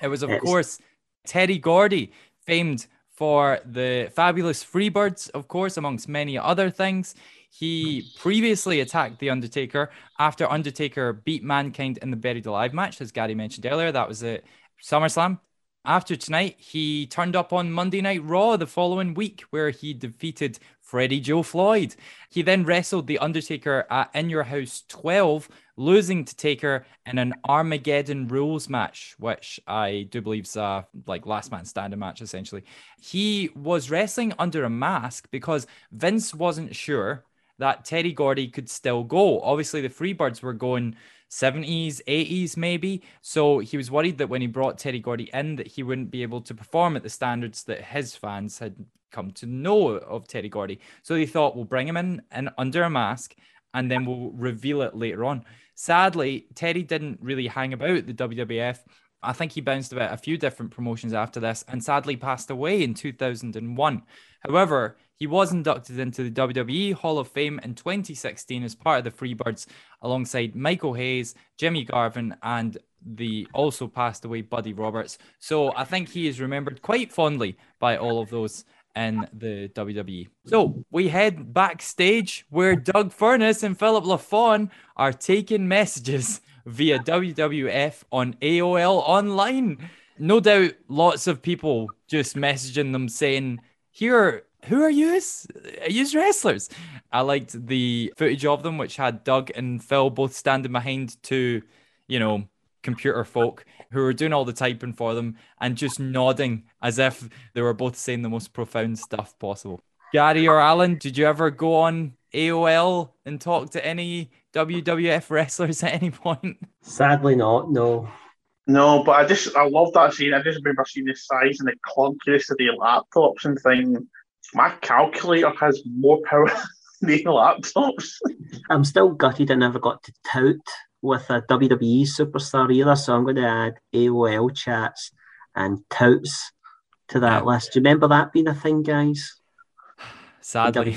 It was, of yes. course, Terry Gordy, famed for the fabulous Freebirds, of course, amongst many other things. He previously attacked The Undertaker after Undertaker beat Mankind in the Buried Alive match, as Gary mentioned earlier. That was at SummerSlam after tonight, he turned up on Monday Night Raw the following week, where he defeated Freddie Joe Floyd. He then wrestled The Undertaker at In Your House 12, losing to Taker in an Armageddon Rules match, which I do believe is a like last man standing match essentially. He was wrestling under a mask because Vince wasn't sure that Terry Gordy could still go. Obviously, the Freebirds were going 70s, 80s, maybe. So he was worried that when he brought Terry Gordy in, that he wouldn't be able to perform at the standards that his fans had come to know of Terry Gordy. So they thought, we'll bring him in and under a mask and then we'll reveal it later on. Sadly, Terry didn't really hang about the WWF. I think he bounced about a few different promotions after this and sadly passed away in 2001. However, he was inducted into the WWE Hall of Fame in 2016 as part of the Freebirds, alongside Michael Hayes, Jimmy Garvin, and the also passed away Buddy Roberts. So I think he is remembered quite fondly by all of those in the WWE. So we head backstage where Doug Furnas and Philip LaFon are taking messages via WWF on AOL Online. No doubt lots of people just messaging them saying, Here, who are you? Are you wrestlers? I liked the footage of them, which had Doug and Phil both standing behind two, you know, computer folk who were doing all the typing for them and just nodding as if they were both saying the most profound stuff possible. Gary or Alan, did you ever go on AOL and talk to any WWF wrestlers at any point? Sadly, not. No. No, but I just I love that scene. I just remember seeing the size and the clunkiness of the laptops and thing. My calculator has more power than the laptops. I'm still gutted I never got to tout with a WWE superstar either, so I'm going to add AOL chats and touts to that list. Do you remember that being a thing, guys? Sadly.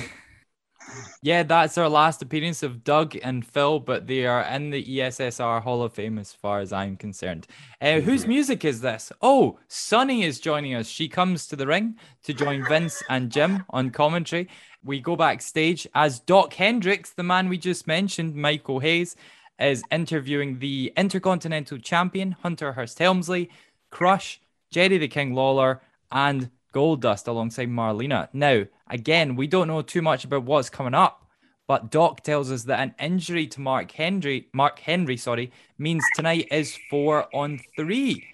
Yeah, that's our last appearance of Doug and Phil, but they are in the ESSR Hall of Fame as far as I'm concerned. Uh, whose music is this? Oh, Sunny is joining us. She comes to the ring to join Vince and Jim on commentary. We go backstage as Dok Hendrix, the man we just mentioned, Michael Hayes, is interviewing the Intercontinental Champion, Hunter Hearst Helmsley, Crush, Jerry the King Lawler, and Goldust alongside Marlena. Now, again, we don't know too much about what's coming up, but Dok tells us that an injury to Mark Henry, Mark Henry, sorry, means tonight is four on three.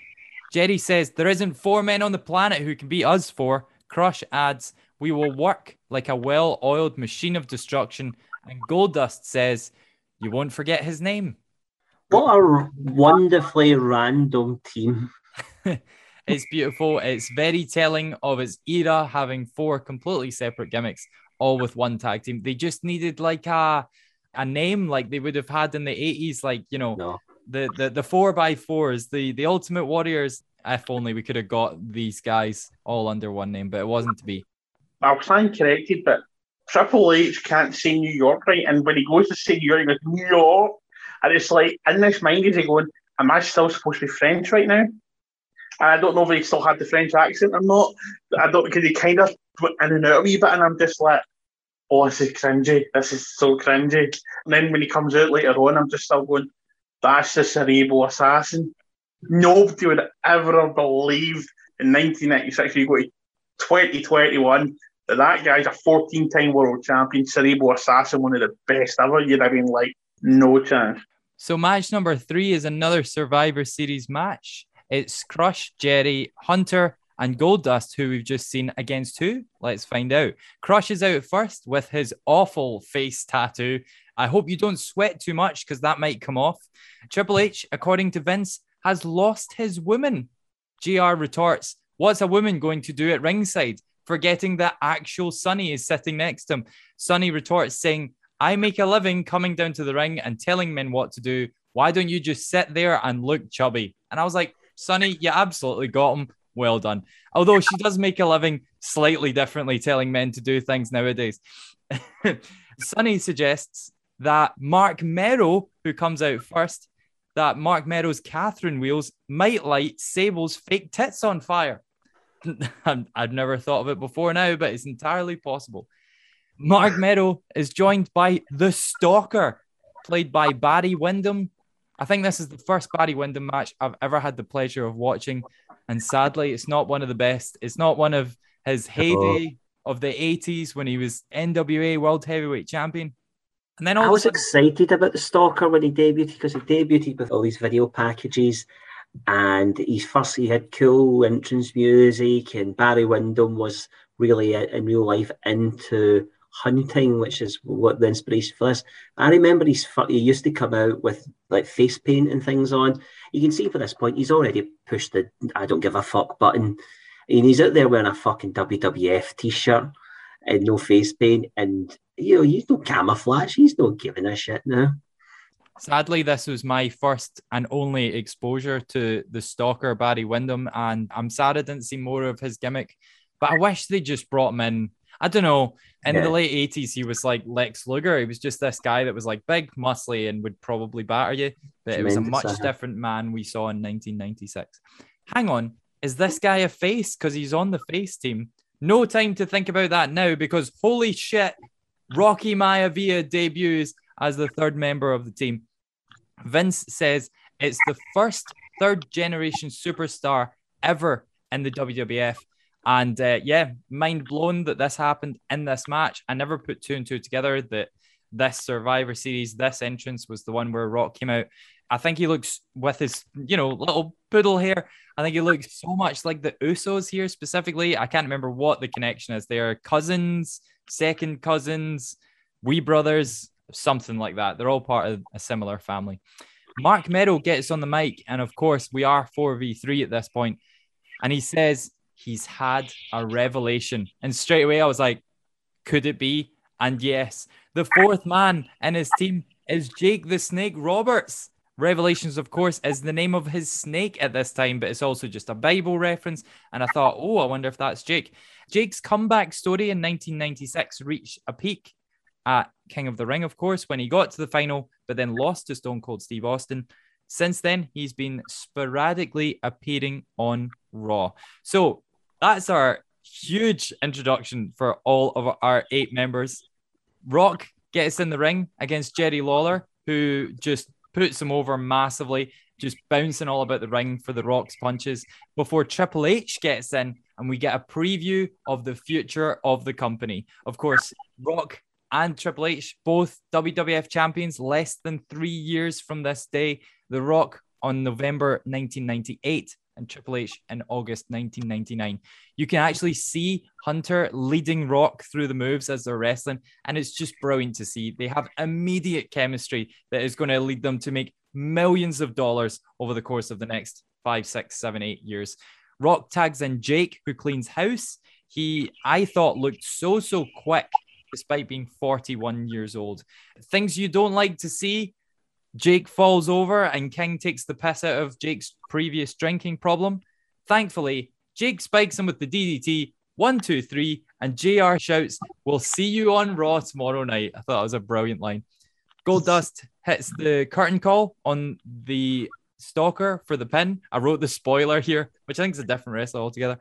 Jerry says there isn't four men on the planet who can beat us four. Crush adds, we will work like a well-oiled machine of destruction. And Goldust says, you won't forget his name. What a wonderfully random team. It's beautiful. It's very telling of its era, having four completely separate gimmicks, all with one tag team. They just needed like a a name like they would have had in the 80s, like you know, No. the the the four by fours, the the ultimate warriors. If only we could have got these guys all under one name, but it wasn't to be. I'll stand corrected, but Triple H can't say New York right, and when he goes to say New York, he goes New York, and it's like in his mind is he going, "Am I still supposed to be French right now?" And I don't know if he still had the French accent or not. I don't because he kind of went in and out a wee bit, and I'm just like, "Oh, this is cringy. This is so cringy." And then when he comes out later on, I'm just still going, "That's the cerebral assassin." Nobody would ever have believed in 1996 you go to 2021 that that guy's a 14 time world champion, cerebral assassin, one of the best ever. You'd have been like, no chance. So match number three is another Survivor Series match. It's Crush, Jerry, Hunter, and Goldust, who we've just seen against who? Let's find out. Crush is out first with his awful face tattoo. I hope you don't sweat too much because that might come off. Triple H, according to Vince, has lost his woman. GR retorts, What's a woman going to do at ringside? Forgetting that actual Sunny is sitting next to him. Sunny retorts, saying, I make a living coming down to the ring and telling men what to do. Why don't you just sit there and look chubby? And I was like, Sunny, you absolutely got him. Well done. Although she does make a living slightly differently telling men to do things nowadays. Sunny suggests that Marc Mero, who comes out first, that Marc Mero's Catherine wheels might light Sable's fake tits on fire. I've never thought of it before now, but it's entirely possible. Marc Mero is joined by the Stalker, played by Barry Windham. I think this is the first Barry Windham match I've ever had the pleasure of watching. And sadly, it's not one of the best. It's not one of his heyday of the 80s when he was NWA World Heavyweight Champion. And then all I was sudden, excited about the Stalker when he debuted because he debuted with all these video packages, and he's first he had cool entrance music, and Barry Windham was really in real life into hunting, which is what the inspiration for this. I remember he's he used to come out with like face paint and things on. You can see for this point he's already pushed the I don't give a fuck button, and he's out there wearing a fucking WWF t-shirt and no face paint, and you know he's no camouflage. He's not giving a shit now. Sadly, this was my first and only exposure to the stalker Barry Windham, and I'm sad I didn't see more of his gimmick. But I wish they just brought him in. I don't know. In Yeah. the late 80s, he was like Lex Luger. He was just this guy that was like big, muscly, and would probably batter you. But it was a much uh-huh. different man we saw in 1996. Hang on. Is this guy a face? Because he's on the face team. No time to think about that now because holy shit, Rocky Maivia debuts as the third member of the team. Vince says it's the first third generation superstar ever in the WWF. And uh, yeah, mind blown that this happened in this match. I never put two and two together that this Survivor Series, this entrance was the one where Rock came out I think he looks with his, you know, little poodle hair. I think he looks so much like the Usos here specifically. I can't remember what the connection is. They're cousins, second cousins, wee brothers, something like that. They're all part of a similar family. Marc Mero gets on the mic, and of course, we are 4v3 at this point, and he says he's had a revelation. And straight away, I was like, could it be? And yes, the fourth man in his team is Jake the Snake Roberts. Revelations, of course, is the name of his snake at this time, but it's also just a Bible reference. And I thought, oh, I wonder if that's Jake. Jake's comeback story in 1996 reached a peak at King of the Ring, of course, when he got to the final, but then lost to Stone Cold Steve Austin. Since then, he's been sporadically appearing on Raw. So that's our huge introduction for all of our eight members. Rock gets in the ring against Jerry Lawler, who just puts him over massively, just bouncing all about the ring for the Rock's punches before Triple H gets in and we get a preview of the future of the company. Of course, Rock and Triple H, both WWF champions, less than three years from this day. The Rock on November 1998 and Triple H in August 1999. You can actually see Hunter leading Rock through the moves as they're wrestling, and it's just brilliant to see. They have immediate chemistry that is going to lead them to make millions of dollars over the course of the next five, six, seven, eight years. Rock tags in Jake, who cleans house. He, I thought, looked so, so quick despite being 41 years old. Things you don't like to see. Jake falls over and King takes the piss out of Jake's previous drinking problem. Thankfully, Jake spikes him with the DDT. One, two, three, and JR shouts, We'll see you on Raw tomorrow night. I thought that was a brilliant line. Goldust hits the curtain call on the stalker for the pin. I wrote the spoiler here, which I think is a different wrestler altogether.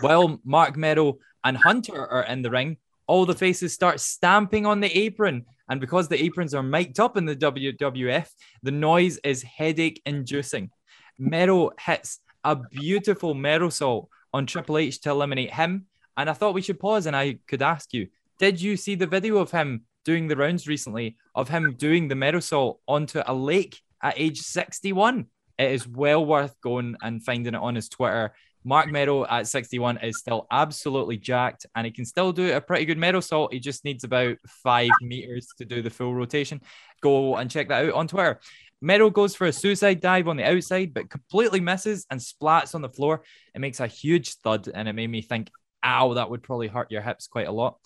While Marc Mero and Hunter are in the ring, all the faces start stamping on the apron. And because the aprons are mic'd up in the WWF, the noise is headache inducing. Mero hits a beautiful Merosault on Triple H to eliminate him. And I thought we should pause and I could ask you, did you see the video of him doing the rounds recently of him doing the Merosault onto a lake at age 61? It is well worth going and finding it on his Twitter Marc Mero at 61 is still absolutely jacked and he can still do a pretty good Merosault. He just needs about five meters to do the full rotation. Go and check that out on Twitter. Mero goes for a suicide dive on the outside, but completely misses and splats on the floor. It makes a huge thud and it made me think, ow, that would probably hurt your hips quite a lot.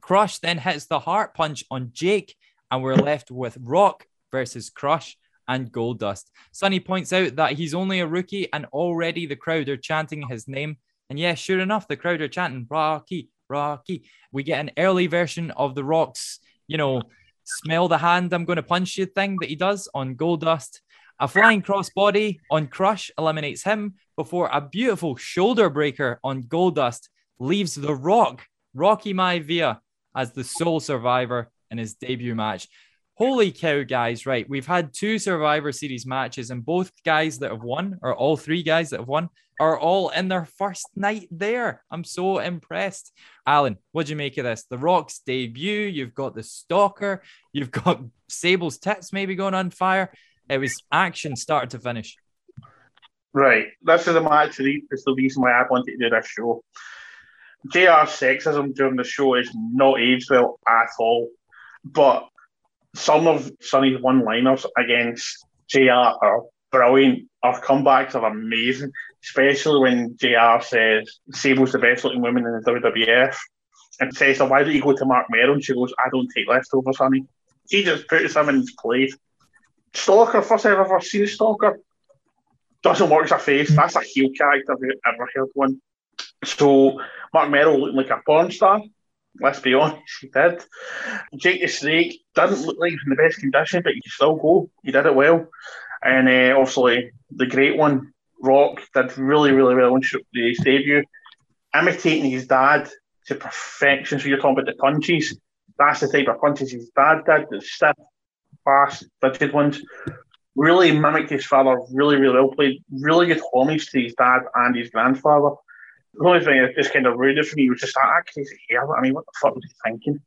Crush then hits the heart punch on Jake, and we're left with Rock versus Crush and Goldust. Sunny points out that he's only a rookie and already the crowd are chanting his name. And yeah, sure enough, the crowd are chanting Rocky, Rocky. We get an early version of the Rock's, you know, smell the hand I'm going to punch you thing that he does on Goldust. A flying crossbody on Crush eliminates him before a beautiful shoulder breaker on Goldust leaves The Rock, Rocky Maivia, as the sole survivor in his debut match. Holy cow, guys. Right. We've had two Survivor Series matches, and both guys that have won, or all three guys that have won, are all in their first night there. I'm so impressed. Alan, what do you make of this? The Rock's debut. You've got the Stalker. You've got Sable's tits maybe going on fire. It was action start to finish. Right. This is a match. It's the reason why I wanted to do this show. JR sexism during the show is not aged well at all. But some of Sunny's one liners against JR are brilliant. Our comebacks are amazing, especially when JR says Sable's the best looking woman in the WWF and says, so why don't you go to Marc Mero? She goes, I don't take over, Sunny. He just puts him in his place. Stalker, first I've ever seen Stalker, doesn't work as a face. That's a heel character I've ever heard one. So Marc Mero looking like a porn star let's be honest, he did. Jake the Snake didn't look like he was in the best condition, but he could still go. He did it well. And uh, obviously, the great one, Rock, did really, really well on his debut, imitating his dad to perfection. So you're talking about the punches. That's the type of punches his dad did, the stiff, fast, rigid ones. Really mimicked his father really, really well. Played really good homage to his dad and his grandfather. The only thing that just kind of it for me was just that crazy hair. I mean, what the fuck was he thinking?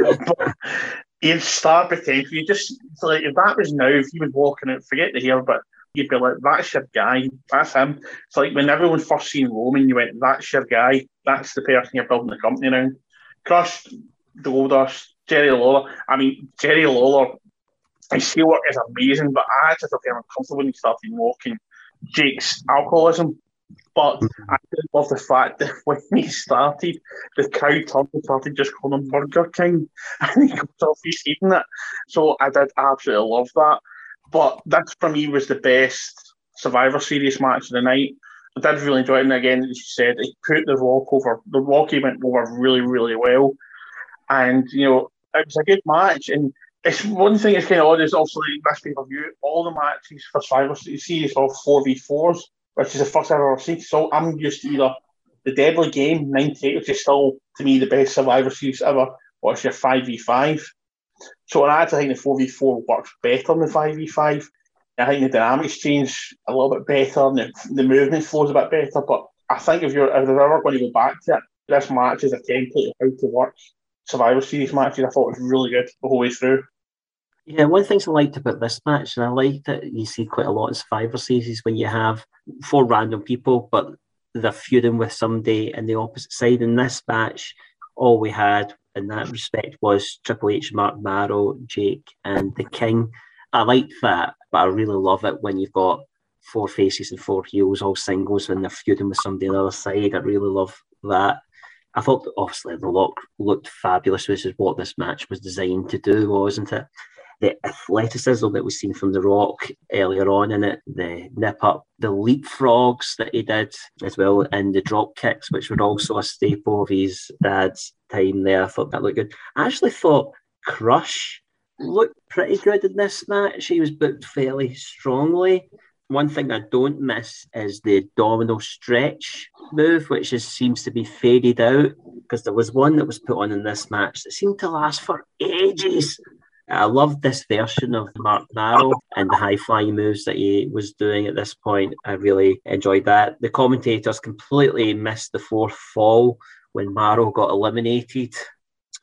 but he had star potential. You just like if that was now, if he was walking out, forget the hair, but you'd be like, that's your guy, that's him. It's like when everyone first seen Roman, you went, that's your guy, that's the person you're building the company around. Crush, Goldust, Jerry Lawler. I mean, Jerry Lawler, his skill work is amazing, but I just felt very uncomfortable when he started walking Jake's alcoholism. But mm-hmm. I did love the fact that when he started, the cow turned and started just calling him Burger King, and he goes off he's eating it. So I did absolutely love that. But that for me was the best Survivor Series match of the night. I did really enjoy it. And again, as you said, he put the Rock over. The Rock went over really, really well. And, you know, it was a good match. And it's one thing that's kind of odd is also like this pay per view, all the matches for Survivor Series are 4v4s, which is the first I've ever seen. So I'm used to either the Deadly Game 98, which is still, to me, the best Survivor Series ever, or it's your 5v5. So I actually think the 4v4 works better than the 5v5. I think the dynamics change a little bit better and the, the movement flows a bit better. But I think if you're if they're ever going to go back to it, this match is a template of how to work Survivor Series matches. I thought it was really good the whole way through. Yeah, one of the things I liked about this match, and I liked that you see quite a lot in Survivor Series when you have four random people, but they're feuding with somebody in the opposite side. In this match, all we had in that respect was Triple H, Marc Mero, Jake, and the King. I like that, but I really love it when you've got four faces and four heels, all singles, and they're feuding with somebody on the other side. I really love that. I thought obviously the look looked fabulous, which is what this match was designed to do, wasn't it? The athleticism that was seen from The Rock earlier on in it, the nip up, the leapfrogs that he did as well, and the drop kicks, which were also a staple of his dad's time there. I thought that looked good. I actually thought Crush looked pretty good in this match. He was booked fairly strongly. One thing I don't miss is the domino stretch move, which is, seems to be faded out because there was one that was put on in this match that seemed to last for ages. I loved this version of Marc Mero and the high flying moves that he was doing at this point. I really enjoyed that. The commentators completely missed the fourth fall when Mero got eliminated.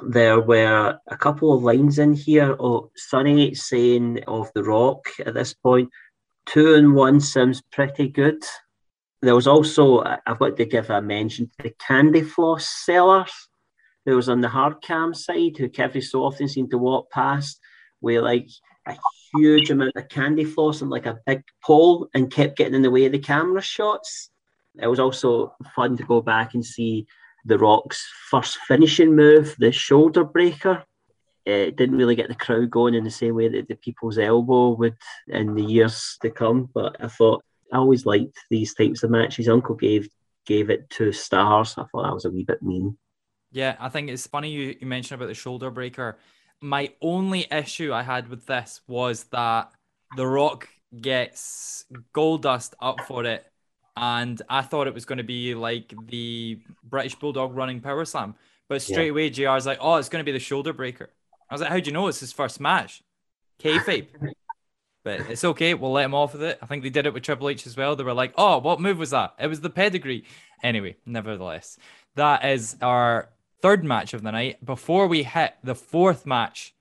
There were a couple of lines in here. Oh, Sunny saying of The Rock at this point, two and one seems pretty good. There was also, I've got to give a mention to the candy floss sellers who was on the hard cam side, who every so often seemed to walk past with like a huge amount of candy floss and like a big pole and kept getting in the way of the camera shots. It was also fun to go back and see The Rock's first finishing move, the shoulder breaker. It didn't really get the crowd going in the same way that the people's elbow would in the years to come. But I thought I always liked these types of matches. Uncle gave gave it two stars. I thought that was a wee bit mean. Yeah, I think it's funny you, you mentioned about the shoulder breaker. My only issue I had with this was that The Rock gets Goldust up for it. And I thought it was going to be like the British Bulldog running power slam. But straight yeah. away, JR's like, oh, it's going to be the shoulder breaker. I was like, how do you know it's his first match? Kayfabe. but it's okay. We'll let him off with it. I think they did it with Triple H as well. They were like, oh, what move was that? It was the pedigree. Anyway, nevertheless, that is our third match of the night. Before we hit the fourth match,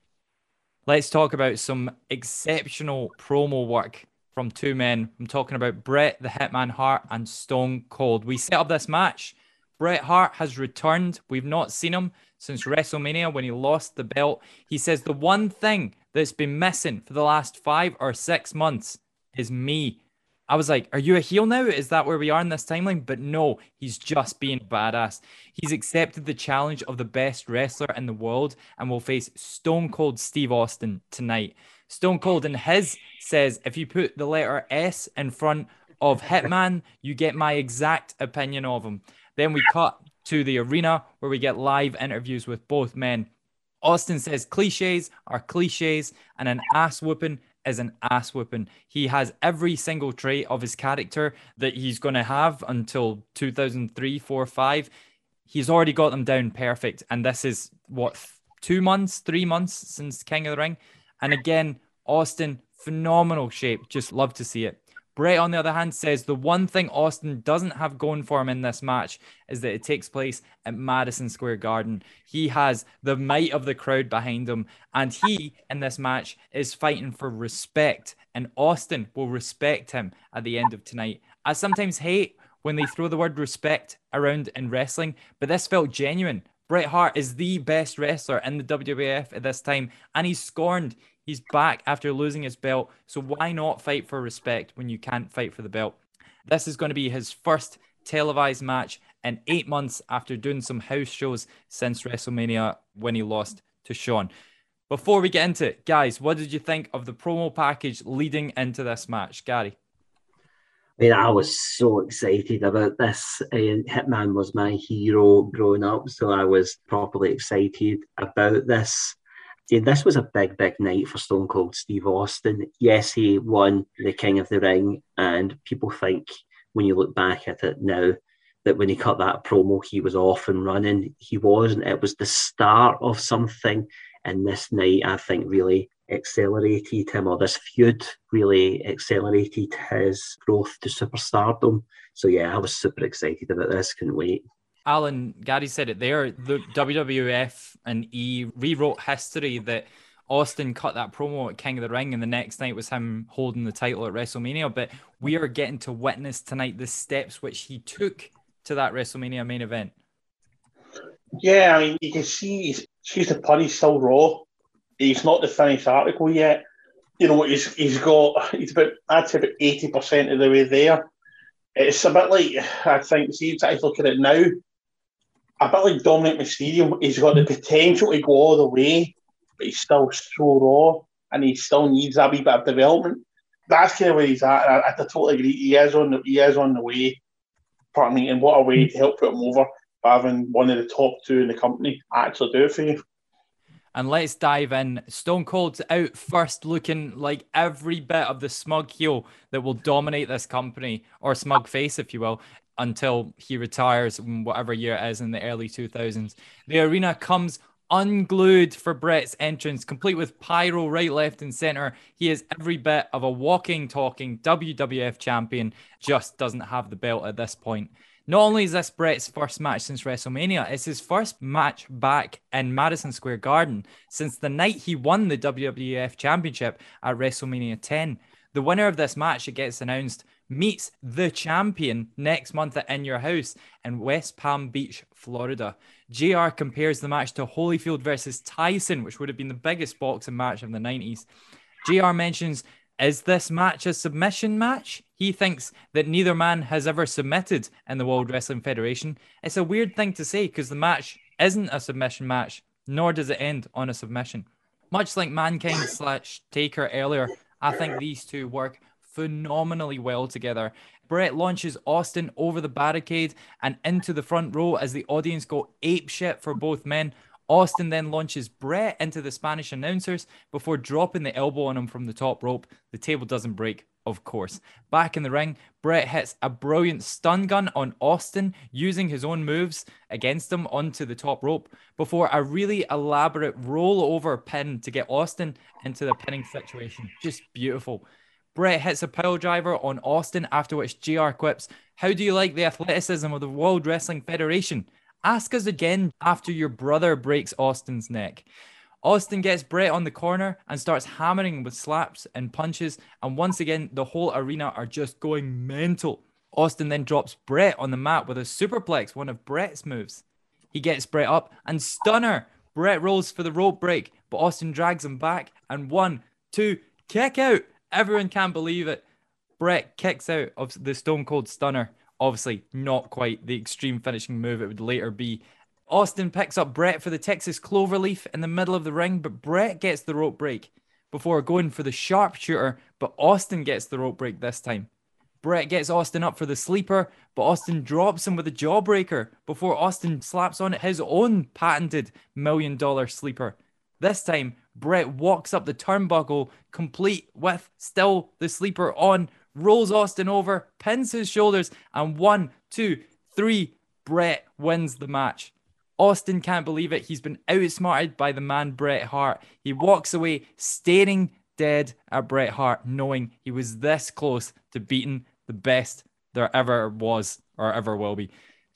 let's talk about some exceptional promo work from two men. I'm talking about Bret the Hitman Hart and Stone Cold. We set up this match. Bret Hart has returned. We've not seen him since WrestleMania when he lost the belt. He says the one thing that's been missing for the last five or six months is me. I was like, are you a heel now? Is that where we are in this timeline? But no, he's just being badass. He's accepted the challenge of the best wrestler in the world and will face Stone Cold Steve Austin tonight. Stone Cold in his says, if you put the letter S in front of Hitman, you get my exact opinion of him. Then we cut to the arena where we get live interviews with both men. Austin says cliches are cliches and an ass whooping is an ass whooping. He has every single trait of his character that he's going to have until 2003, 4, 5. He's already got them down perfect. And this is what, two months, three months since King of the Ring. And again, Austin, phenomenal shape. Just love to see it. Bret, on the other hand, says the one thing Austin doesn't have going for him in this match is that it takes place at Madison Square Garden. He has the might of the crowd behind him, and he, in this match, is fighting for respect, and Austin will respect him at the end of tonight. I sometimes hate when they throw the word respect around in wrestling, but this felt genuine. Bret Hart is the best wrestler in the WWF at this time, and he's scorned. He's back after losing his belt. So why not fight for respect when you can't fight for the belt? This is going to be his first televised match in eight months after doing some house shows since WrestleMania when he lost to Shawn. Before we get into it, guys, what did you think of the promo package leading into this match? Gary. I mean, I was so excited about this. And Hitman was my hero growing up, so I was properly excited about this. This was a big, big night for Stone Cold Steve Austin. Yes, he won the King of the Ring, and people think when you look back at it now that when he cut that promo, he was off and running. He wasn't. It was the start of something. And this night, I think, really accelerated him, or this feud really accelerated his growth to superstardom. So, yeah, I was super excited about this. Couldn't wait. Alan, Gary said it there. The WWF and E rewrote history that Austin cut that promo at King of the Ring, and the next night was him holding the title at WrestleMania. But we are getting to witness tonight the steps which he took to that WrestleMania main event. Yeah, I mean, you can see he's, she's the pun, he's still raw. He's not the finished article yet. You know, he's he's got he's about I'd say about eighty percent of the way there. It's a bit like I think see if I look at it now, a bit like Dominik Mysterio. He's got the potential to go all the way, but he's still so raw, and he still needs a wee bit of development. That's kind of where he's at. I, I totally agree. He is on the he is on the way. Pardon me, and what a way to help put him over by having one of the top two in the company actually do it for you. And let's dive in. Stone Cold's out first, looking like every bit of the smug heel that will dominate this company, or smug face, if you will, until he retires in whatever year it is in the early 2000s. The arena comes unglued for Bret's entrance, complete with pyro right, left, and center. He is every bit of a walking, talking WWF champion, just doesn't have the belt at this point. Not only is this Bret's first match since WrestleMania, it's his first match back in Madison Square Garden since the night he won the WWF Championship at WrestleMania 10. The winner of this match, it gets announced, meets the champion next month at In Your House in West Palm Beach, Florida. JR compares the match to Holyfield versus Tyson, which would have been the biggest boxing match of the 90s. JR mentions is this match a submission match? He thinks that neither man has ever submitted in the World Wrestling Federation. It's a weird thing to say because the match isn't a submission match, nor does it end on a submission. Much like Mankind slash Taker earlier, I think these two work phenomenally well together. Bret launches Austin over the barricade and into the front row as the audience go ape shit for both men. Austin then launches Bret into the Spanish announcers before dropping the elbow on him from the top rope. The table doesn't break, of course. Back in the ring, Bret hits a brilliant stun gun on Austin using his own moves against him onto the top rope before a really elaborate rollover pin to get Austin into the pinning situation. Just beautiful. Bret hits a pile driver on Austin, after which JR quips, How do you like the athleticism of the World Wrestling Federation? Ask us again after your brother breaks Austin's neck. Austin gets Bret on the corner and starts hammering with slaps and punches, and once again, the whole arena are just going mental. Austin then drops Bret on the mat with a superplex, one of Bret's moves. He gets Bret up and stunner. Bret rolls for the rope break, but Austin drags him back and one, two, kick out. Everyone can't believe it. Bret kicks out of the Stone Cold Stunner Obviously, not quite the extreme finishing move it would later be. Austin picks up Bret for the Texas Cloverleaf in the middle of the ring, but Bret gets the rope break before going for the sharpshooter, but Austin gets the rope break this time. Bret gets Austin up for the sleeper, but Austin drops him with a jawbreaker before Austin slaps on his own patented million dollar sleeper. This time, Bret walks up the turnbuckle complete with still the sleeper on, rolls Austin over, pins his shoulders, and one, two, three, Bret wins the match. Austin can't believe it. He's been outsmarted by the man Bret Hart. He walks away staring dead at Bret Hart, knowing he was this close to beating the best there ever was or ever will be.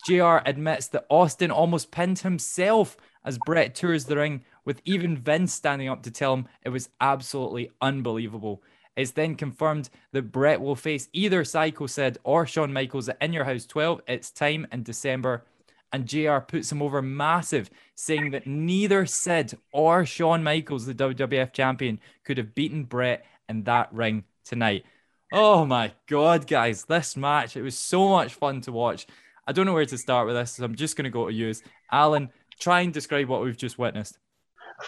JR admits that Austin almost pinned himself as Bret tours the ring, with even Vince standing up to tell him it was absolutely unbelievable. It's then confirmed that Bret will face either Psycho Sid or Shawn Michaels at In Your House 12. It's time in December. And JR puts him over massive, saying that neither Sid or Shawn Michaels, the WWF champion, could have beaten Bret in that ring tonight. Oh my God, guys, this match, it was so much fun to watch. I don't know where to start with this, so I'm just going to go to use. Alan, try and describe what we've just witnessed.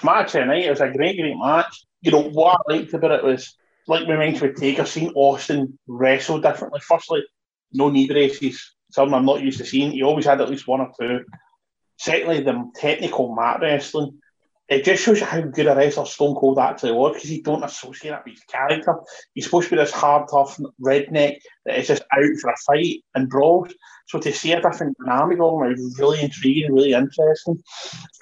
Match tonight, it was a great, great match. You know, what I liked about it was like we mentioned with Taker, seeing Austin wrestle differently. Firstly, no knee braces, something I'm not used to seeing. He always had at least one or two. Secondly, the technical mat wrestling. It just shows you how good a wrestler Stone Cold actually was because you don't associate that with his character. He's supposed to be this hard, tough redneck that is just out for a fight and brawls. So to see a different dynamic on him was really intriguing, really interesting.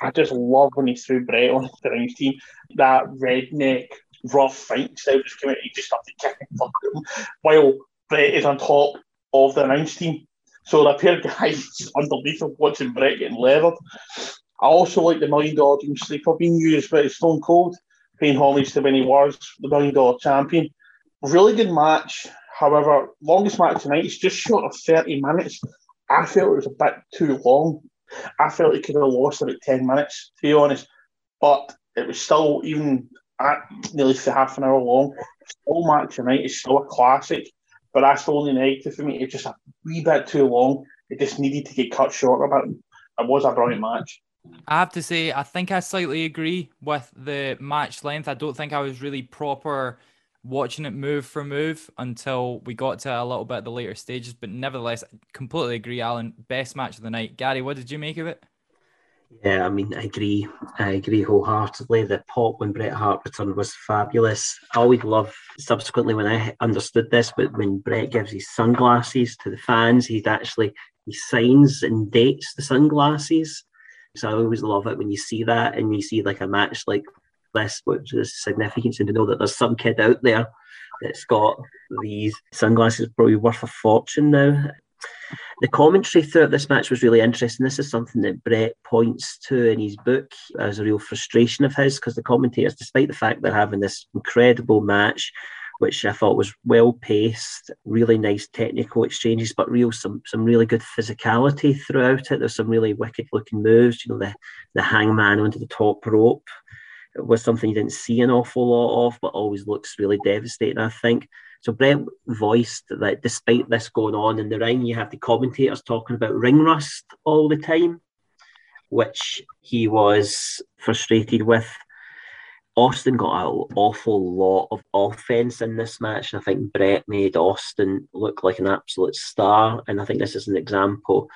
I just love when he threw Bret on the ring team. That redneck rough fight style just came out. He just started kicking fuck him while Bret is on top of the announce team. So the pair of guys underneath him watching Bret getting leathered. I also like the million dollar dream sleeper being used by Stone Cold, paying homage to when he was the million dollar champion. Really good match. However, longest match tonight is just short of 30 minutes. I felt it was a bit too long. I felt it could have lost about 10 minutes, to be honest. But it was still, even at nearly half an hour long, still match tonight is still a classic. But that's the only negative for me. It's just a wee bit too long. It just needed to get cut short a bit. It was a brilliant match. I have to say, I think I slightly agree with the match length. I don't think I was really proper watching it move for move until we got to a little bit of the later stages. But nevertheless, I completely agree, Alan. Best match of the night. Gary, what did you make of it? Yeah, I mean, I agree. I agree wholeheartedly. The pop when Bret Hart returned was fabulous. I always love, subsequently, when I understood this, but when Bret gives his sunglasses to the fans, he'd actually, he signs and dates the sunglasses. So I always love it when you see that and you see like a match like this, which is significant and to know that there's some kid out there that's got these sunglasses probably worth a fortune now. The commentary throughout this match was really interesting. This is something that Bret points to in his book as a real frustration of his because the commentators, despite the fact they're having this incredible match, which I thought was well paced, really nice technical exchanges, but real some some really good physicality throughout it. There's some really wicked looking moves. You know, the the hangman onto the top rope was something you didn't see an awful lot of, but always looks really devastating. I think. So Bret voiced that despite this going on in the ring, you have the commentators talking about ring rust all the time, which he was frustrated with. Austin got an awful lot of offense in this match. And I think Bret made Austin look like an absolute star. And I think this is an example,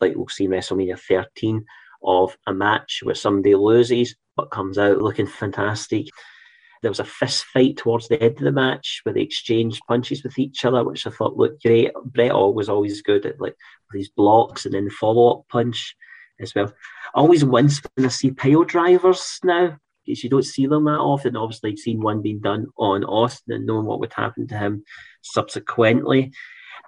like we'll see in WrestleMania 13, of a match where somebody loses but comes out looking fantastic. There was a fist fight towards the end of the match where they exchanged punches with each other, which I thought looked great. Bret was always good at like these blocks and then follow up punch as well. I always wince when I see pile drivers now you don't see them that often. Obviously, I've seen one being done on Austin and knowing what would happen to him subsequently.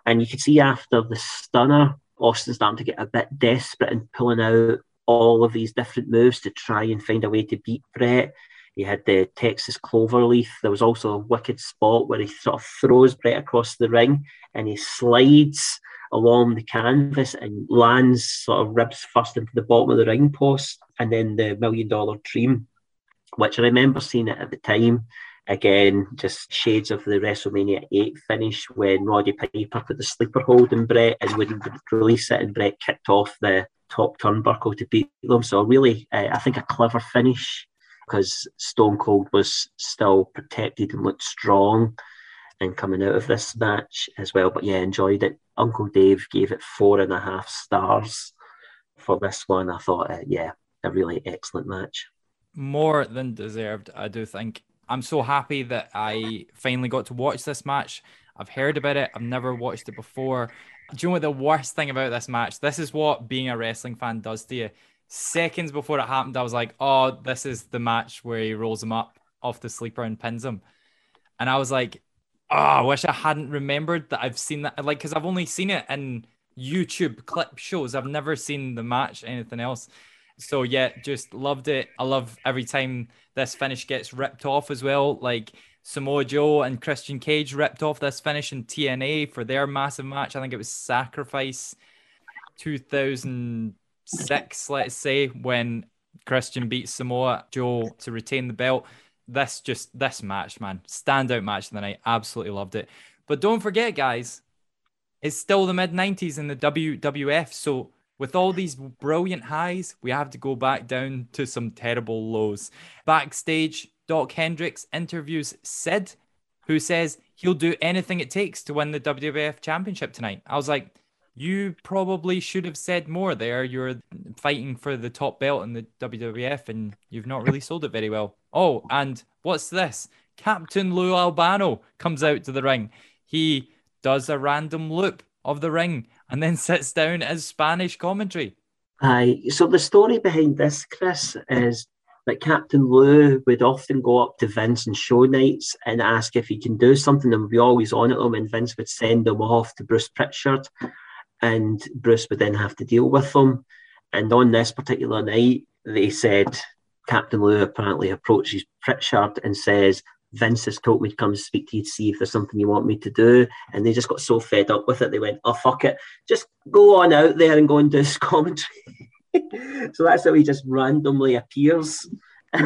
And you can see after the stunner, Austin starting to get a bit desperate and pulling out all of these different moves to try and find a way to beat Bret. He had the Texas Cloverleaf. There was also a wicked spot where he sort of throws Bret across the ring and he slides along the canvas and lands sort of ribs first into the bottom of the ring post and then the million dollar dream which I remember seeing it at the time. Again, just shades of the WrestleMania 8 finish when Roddy Piper put the sleeper hold in Bret and wouldn't release it, and Bret kicked off the top turnbuckle to beat them. So, really, uh, I think a clever finish because Stone Cold was still protected and looked strong and coming out of this match as well. But yeah, enjoyed it. Uncle Dave gave it four and a half stars for this one. I thought, uh, yeah, a really excellent match more than deserved, I do think. I'm so happy that I finally got to watch this match. I've heard about it, I've never watched it before. Do you know what the worst thing about this match? This is what being a wrestling fan does to you. Seconds before it happened, I was like, oh, this is the match where he rolls him up off the sleeper and pins him. and I was like, oh, I wish I hadn't remembered that I've seen that. Like, because I've only seen it in YouTube clip shows. I've never seen the match, anything else. So yeah, just loved it. I love every time this finish gets ripped off as well. Like Samoa Joe and Christian Cage ripped off this finish in TNA for their massive match. I think it was Sacrifice 2006, let's say, when Christian beat Samoa Joe to retain the belt. This just this match, man, standout match of the night. Absolutely loved it. But don't forget, guys, it's still the mid 90s in the WWF. So with all these brilliant highs, we have to go back down to some terrible lows. Backstage, Dok Hendrix interviews Sid, who says he'll do anything it takes to win the WWF Championship tonight. I was like, you probably should have said more there. You're fighting for the top belt in the WWF and you've not really sold it very well. Oh, and what's this? Captain Lou Albano comes out to the ring. He does a random loop of the ring and then sits down as Spanish commentary. Aye. So the story behind this, Chris, is that Captain Lou would often go up to Vince and show nights and ask if he can do something and would be always on at him, and Vince would send him off to Bruce Pritchard, and Bruce would then have to deal with them. And on this particular night, they said Captain Lou apparently approaches Pritchard and says, Vince has told me to come speak to you to see if there's something you want me to do. And they just got so fed up with it, they went, oh, fuck it. Just go on out there and go and do his commentary. so that's how he just randomly appears.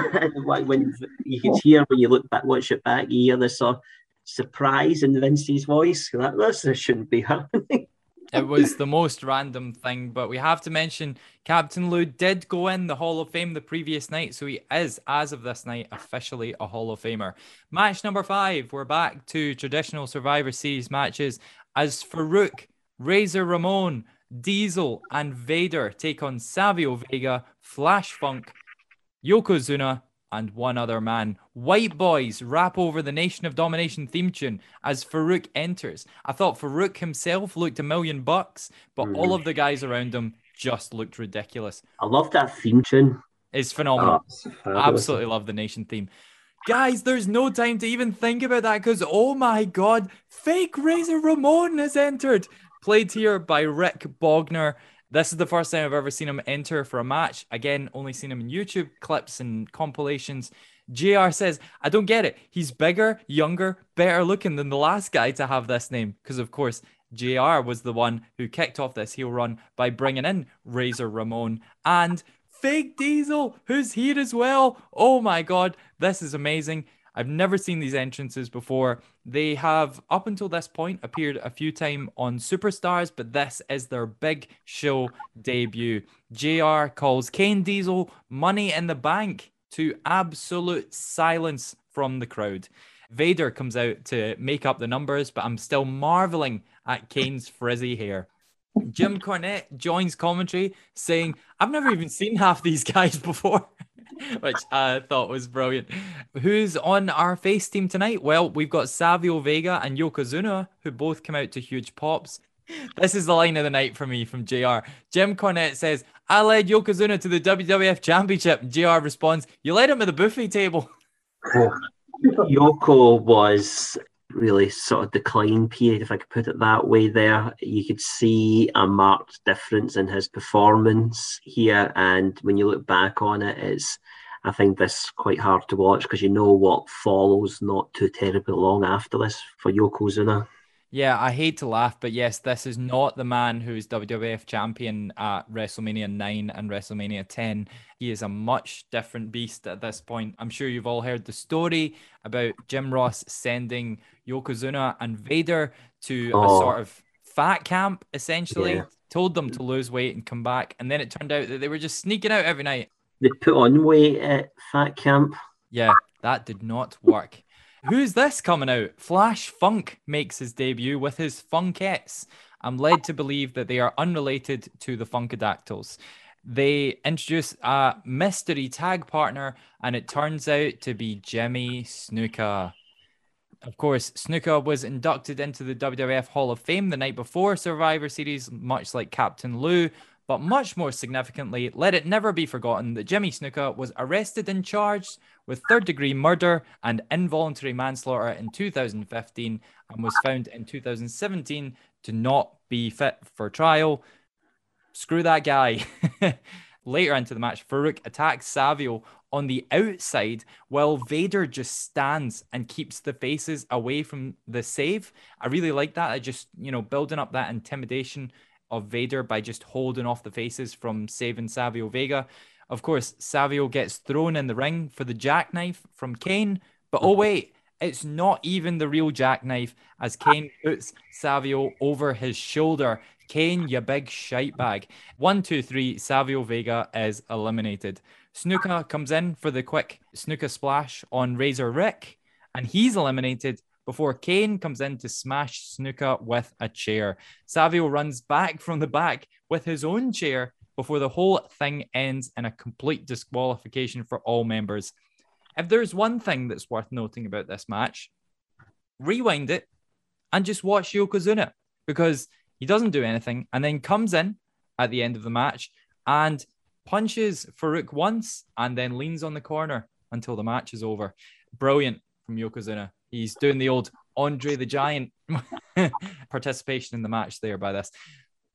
Like when you can hear when you look back, watch it back, you hear this sort of surprise in Vince's voice. That this shouldn't be happening it was the most random thing, but we have to mention Captain Lou did go in the Hall of Fame the previous night, so he is, as of this night, officially a Hall of Famer. Match number five, we're back to traditional Survivor Series matches as Farouk, Razor Ramon, Diesel, and Vader take on Savio Vega, Flash Funk, Yokozuna, and one other man. White boys rap over the Nation of Domination theme tune as Farouk enters. I thought Farouk himself looked a million bucks, but mm. all of the guys around him just looked ridiculous. I love that theme tune. It's phenomenal. Oh, Absolutely love the Nation theme. Guys, there's no time to even think about that because, oh my god, fake Razor Ramon has entered. Played here by Rick Bogner. This is the first time I've ever seen him enter for a match. Again, only seen him in YouTube clips and compilations. JR says, I don't get it. He's bigger, younger, better looking than the last guy to have this name. Because, of course, JR was the one who kicked off this heel run by bringing in Razor Ramon and Fake Diesel, who's here as well. Oh my God, this is amazing. I've never seen these entrances before. They have, up until this point, appeared a few times on Superstars, but this is their big show debut. JR calls Kane Diesel money in the bank to absolute silence from the crowd. Vader comes out to make up the numbers, but I'm still marveling at Kane's frizzy hair. Jim Cornette joins commentary saying, I've never even seen half these guys before. which I thought was brilliant. Who's on our face team tonight? Well, we've got Savio Vega and Yokozuna, who both come out to huge pops. This is the line of the night for me from JR. Jim Cornette says, I led Yokozuna to the WWF Championship. JR responds, You led him to the buffet table. Yoko was really sort of decline period, if I could put it that way. There, you could see a marked difference in his performance here, and when you look back on it, it's I think this quite hard to watch because you know what follows not too terribly long after this for Yokozuna. Yeah, I hate to laugh, but yes, this is not the man who's WWF champion at WrestleMania 9 and WrestleMania 10. He is a much different beast at this point. I'm sure you've all heard the story about Jim Ross sending Yokozuna and Vader to oh. a sort of fat camp, essentially. Yeah. Told them to lose weight and come back. And then it turned out that they were just sneaking out every night. They put on weight at fat camp. Yeah, that did not work. Who's this coming out? Flash Funk makes his debut with his Funkettes. I'm led to believe that they are unrelated to the Funkadactyls. They introduce a mystery tag partner, and it turns out to be Jimmy Snuka. Of course, Snuka was inducted into the WWF Hall of Fame the night before Survivor Series, much like Captain Lou. But much more significantly, let it never be forgotten that Jimmy Snuka was arrested and charged with third degree murder and involuntary manslaughter in 2015 and was found in 2017 to not be fit for trial. Screw that guy. Later into the match, Farouk attacks Savio on the outside while Vader just stands and keeps the faces away from the save. I really like that. I just, you know, building up that intimidation of Vader by just holding off the faces from saving Savio Vega. Of course, Savio gets thrown in the ring for the jackknife from Kane, but oh wait, it's not even the real jackknife as Kane puts Savio over his shoulder. Kane, you big shite bag. One, two, three, Savio Vega is eliminated. Snuka comes in for the quick Snuka splash on Razor Rick, and he's eliminated before Kane comes in to smash Snuka with a chair. Savio runs back from the back with his own chair before the whole thing ends in a complete disqualification for all members. If there's one thing that's worth noting about this match, rewind it and just watch Yokozuna because he doesn't do anything and then comes in at the end of the match and punches Farouk once and then leans on the corner until the match is over. Brilliant from Yokozuna. He's doing the old Andre the Giant participation in the match there by this.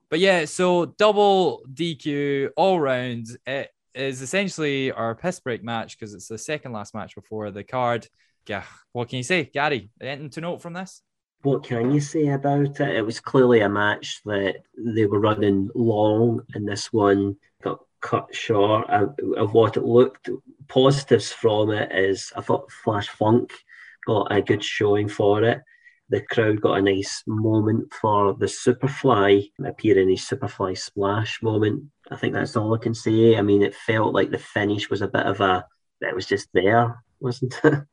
But yeah, so double DQ all round. It is essentially our piss break match because it's the second last match before the card. Yeah, what can you say, Gary? Anything to note from this? What can you say about it? It was clearly a match that they were running long, and this one got cut short of, of what it looked. Positives from it is I thought Flash Funk got a good showing for it. The crowd got a nice moment for the Superfly appearing his Superfly splash moment. I think that's all I can say. I mean, it felt like the finish was a bit of a, it was just there, wasn't it?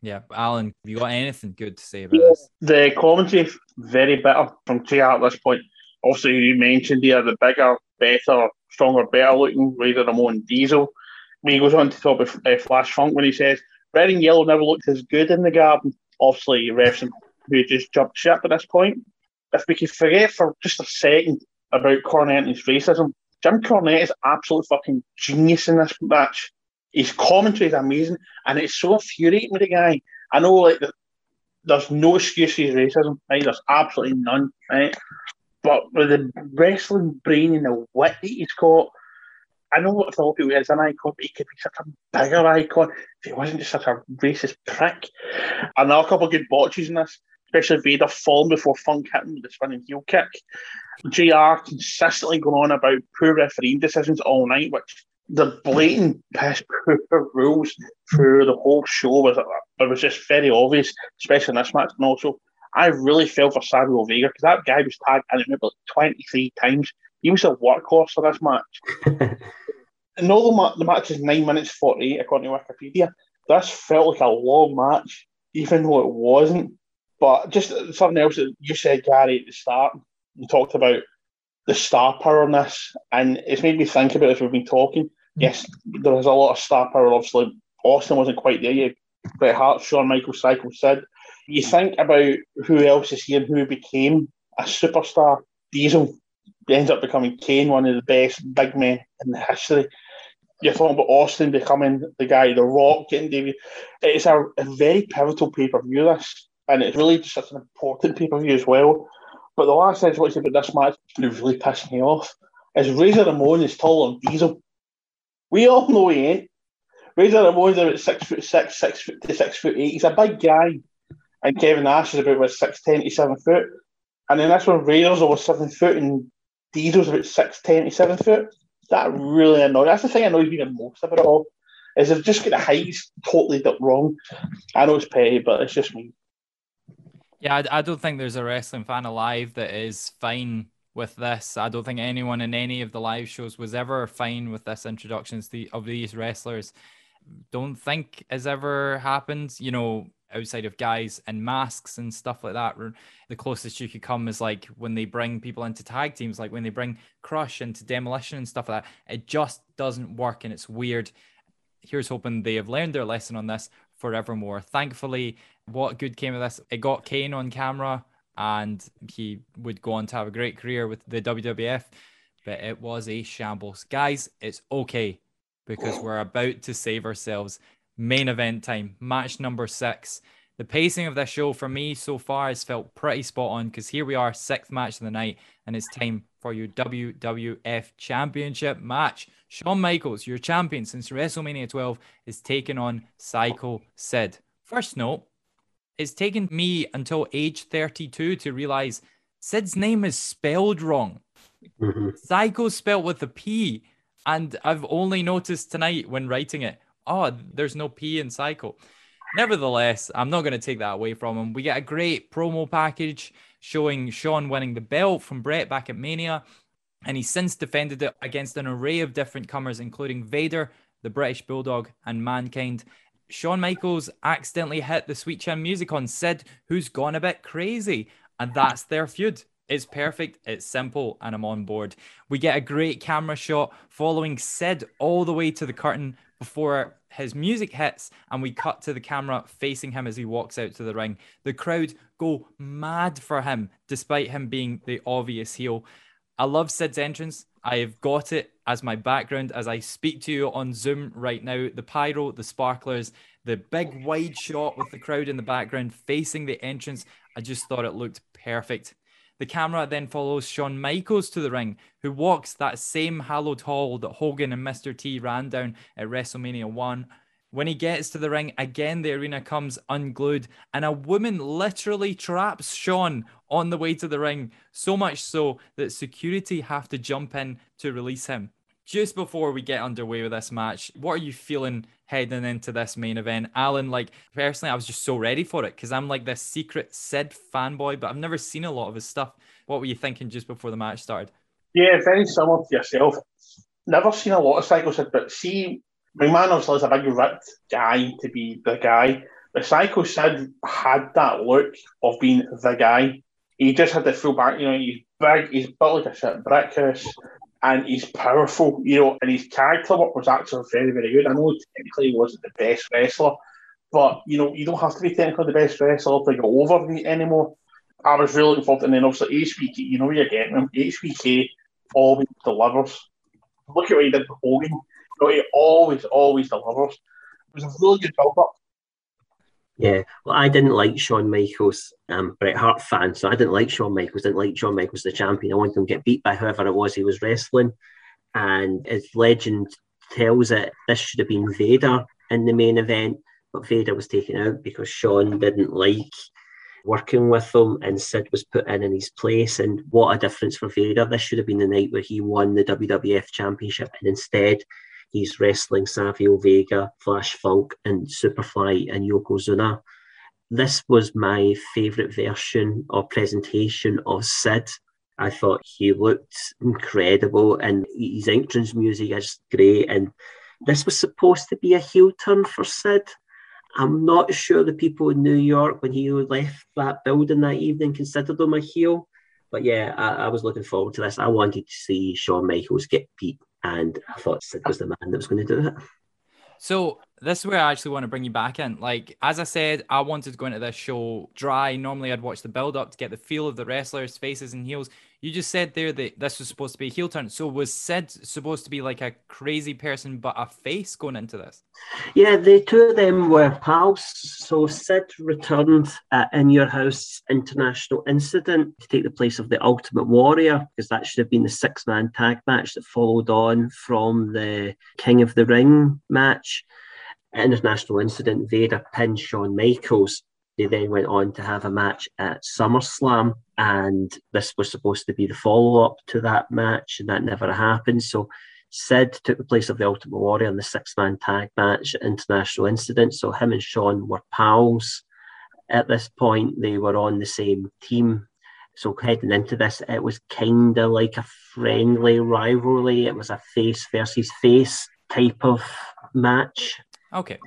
Yeah, Alan, have you got anything good to say about this? The commentary very bitter from JR at this point. Also, you mentioned here the bigger, better, stronger, better looking Razor Ramon Diesel. When he goes on to talk about uh, Flash Funk when he says Red and yellow never looked as good in the garden. Obviously, refs who just jumped ship at this point. If we could forget for just a second about Cornette's racism, Jim Cornette is absolute fucking genius in this match. His commentary is amazing, and it's so infuriating with the guy. I know, like, the, there's no excuse for his racism, right? There's absolutely none, right? But with the wrestling brain and the wit that he's got, I know what Philippi is an icon, but he could be such a bigger icon if he wasn't just such a racist prick. And there are a couple of good botches in this, especially Vader falling before Funk hitting with the spinning heel kick. JR consistently going on about poor refereeing decisions all night, which the blatant piss poor rules through the whole show was it was just very obvious, especially in this match. And also, I really felt for Savio Vega because that guy was tagged in about 23 times he was a workhorse for this match. and although the match is 9 minutes 48, according to Wikipedia, this felt like a long match, even though it wasn't. But just something else that you said, Gary, at the start, you talked about the star power in this, and it's made me think about as we've been talking. Yes, there was a lot of star power, obviously. Austin wasn't quite there yet. Bret Hart, Shawn Michaels, Psycho Sid. You think about who else is here and who became a superstar. Diesel ends up becoming Kane, one of the best big men in the history. You're talking about Austin becoming the guy, The Rock, getting David. It's a, a very pivotal pay per view, this, and it's really just such an important pay per view as well. But the last thing I want to say about this match that really pissed me off is Razor Ramon is taller than Diesel. We all know he ain't. Razor Ramon's about six foot six, six foot to six foot eight. He's a big guy. And Kevin Nash is about what, six ten to seven foot. And then that's when Razor's over seven foot and Diesel's about six ten to seven foot. That really annoys. That's the thing annoys me the most about it all. Is they've just got the heights totally wrong. I know it's petty, but it's just me. Yeah, I, I don't think there's a wrestling fan alive that is fine with this. I don't think anyone in any of the live shows was ever fine with this introduction of these wrestlers. Don't think has ever happened. You know, outside of guys and masks and stuff like that. The closest you could come is like when they bring people into tag teams, like when they bring Crush into Demolition and stuff like that. It just doesn't work and it's weird. Here's hoping they have learned their lesson on this forevermore. Thankfully, what good came of this? It got Kane on camera and he would go on to have a great career with the WWF. but it was a shambles. Guys, it's okay because we're about to save ourselves. Main event time, match number six. The pacing of this show for me so far has felt pretty spot on because here we are, sixth match of the night, and it's time for your WWF Championship match. Shawn Michaels, your champion since WrestleMania 12, is taking on Psycho Sid. First note, it's taken me until age 32 to realize Sid's name is spelled wrong. Mm-hmm. Psycho spelled with a P. And I've only noticed tonight when writing it, oh, there's no P in Psycho. Nevertheless, I'm not going to take that away from him. We get a great promo package showing Shawn winning the belt from Bret back at Mania. And he's since defended it against an array of different comers, including Vader, the British Bulldog, and Mankind. Shawn Michaels accidentally hit the Sweet Chin music on Sid, who's gone a bit crazy. And that's their feud. It's perfect, it's simple, and I'm on board. We get a great camera shot following Sid all the way to the curtain before his music hits, and we cut to the camera facing him as he walks out to the ring. The crowd go mad for him, despite him being the obvious heel. I love Sid's entrance. I've got it as my background as I speak to you on Zoom right now. The pyro, the sparklers, the big wide shot with the crowd in the background facing the entrance. I just thought it looked perfect. The camera then follows Shawn Michaels to the ring, who walks that same hallowed hall that Hogan and Mr. T ran down at WrestleMania 1. When he gets to the ring, again the arena comes unglued, and a woman literally traps Shawn on the way to the ring, so much so that security have to jump in to release him. Just before we get underway with this match, what are you feeling heading into this main event. Alan, like personally, I was just so ready for it because I'm like this secret Sid fanboy, but I've never seen a lot of his stuff. What were you thinking just before the match started? Yeah, very similar to yourself. Never seen a lot of Psycho Sid, but see, McMahon obviously is a big ripped guy to be the guy. But Psycho Sid had that look of being the guy. He just had the full back, you know, he's big, he's built like a shit house and he's powerful, you know, and his character work was actually very, very good. I know technically he wasn't the best wrestler, but you know, you don't have to be technically the best wrestler to go over anymore. I was really looking forward to, and then obviously HBK, you know you're getting him. HBK always delivers. Look at what he did with Hogan. You know, he always, always delivers. It was a really good build up. Yeah, well, I didn't like Shawn Michaels. I'm Bret Hart fan, so I didn't like Shawn Michaels. Didn't like Shawn Michaels the champion. I wanted him to get beat by whoever it was he was wrestling. And as legend tells it, this should have been Vader in the main event, but Vader was taken out because Shawn didn't like working with him, and Sid was put in in his place. And what a difference for Vader! This should have been the night where he won the WWF Championship, and instead He's wrestling Savio Vega, Flash Funk, and Superfly and Yokozuna. This was my favourite version or presentation of Sid. I thought he looked incredible, and his entrance music is great. And this was supposed to be a heel turn for Sid. I'm not sure the people in New York, when he left that building that evening, considered him a heel. But yeah, I, I was looking forward to this. I wanted to see Shawn Michaels get beat and I thought Sid was the man that was going to do it. So this is where I actually want to bring you back in. Like as I said, I wanted to go into this show dry. Normally, I'd watch the build up to get the feel of the wrestlers' faces and heels. You just said there that this was supposed to be a heel turn. So was Sid supposed to be like a crazy person but a face going into this? Yeah, the two of them were pals. So Sid returned uh, in your house international incident to take the place of the Ultimate Warrior because that should have been the six man tag match that followed on from the King of the Ring match. International incident, Vader pinned Shawn Michaels they then went on to have a match at SummerSlam, and this was supposed to be the follow up to that match, and that never happened. So Sid took the place of the Ultimate Warrior in the six man tag match at International Incident. So him and Shawn were pals at this point. They were on the same team. So heading into this, it was kind of like a friendly rivalry. It was a face versus face type of match. Okay.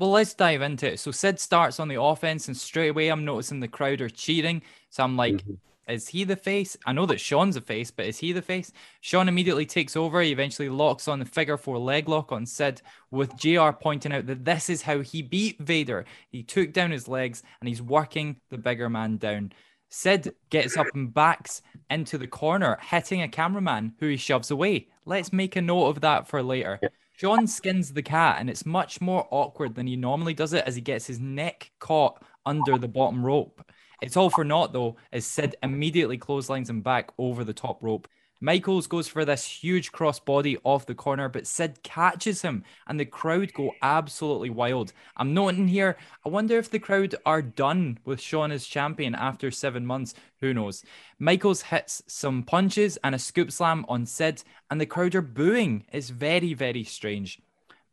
Well, let's dive into it. So Sid starts on the offense, and straight away I'm noticing the crowd are cheering. So I'm like, mm-hmm. is he the face? I know that Shawn's the face, but is he the face? Shawn immediately takes over. He eventually locks on the figure four leg lock on Sid, with JR pointing out that this is how he beat Vader. He took down his legs and he's working the bigger man down. Sid gets up and backs into the corner, hitting a cameraman who he shoves away. Let's make a note of that for later. Yeah. Shawn skins the cat, and it's much more awkward than he normally does it as he gets his neck caught under the bottom rope. It's all for naught, though, as Sid immediately clotheslines him back over the top rope. Michaels goes for this huge crossbody off the corner, but Sid catches him, and the crowd go absolutely wild. I'm noting here, I wonder if the crowd are done with Shawn as champion after seven months. Who knows? Michaels hits some punches and a scoop slam on Sid, and the crowd are booing. It's very, very strange.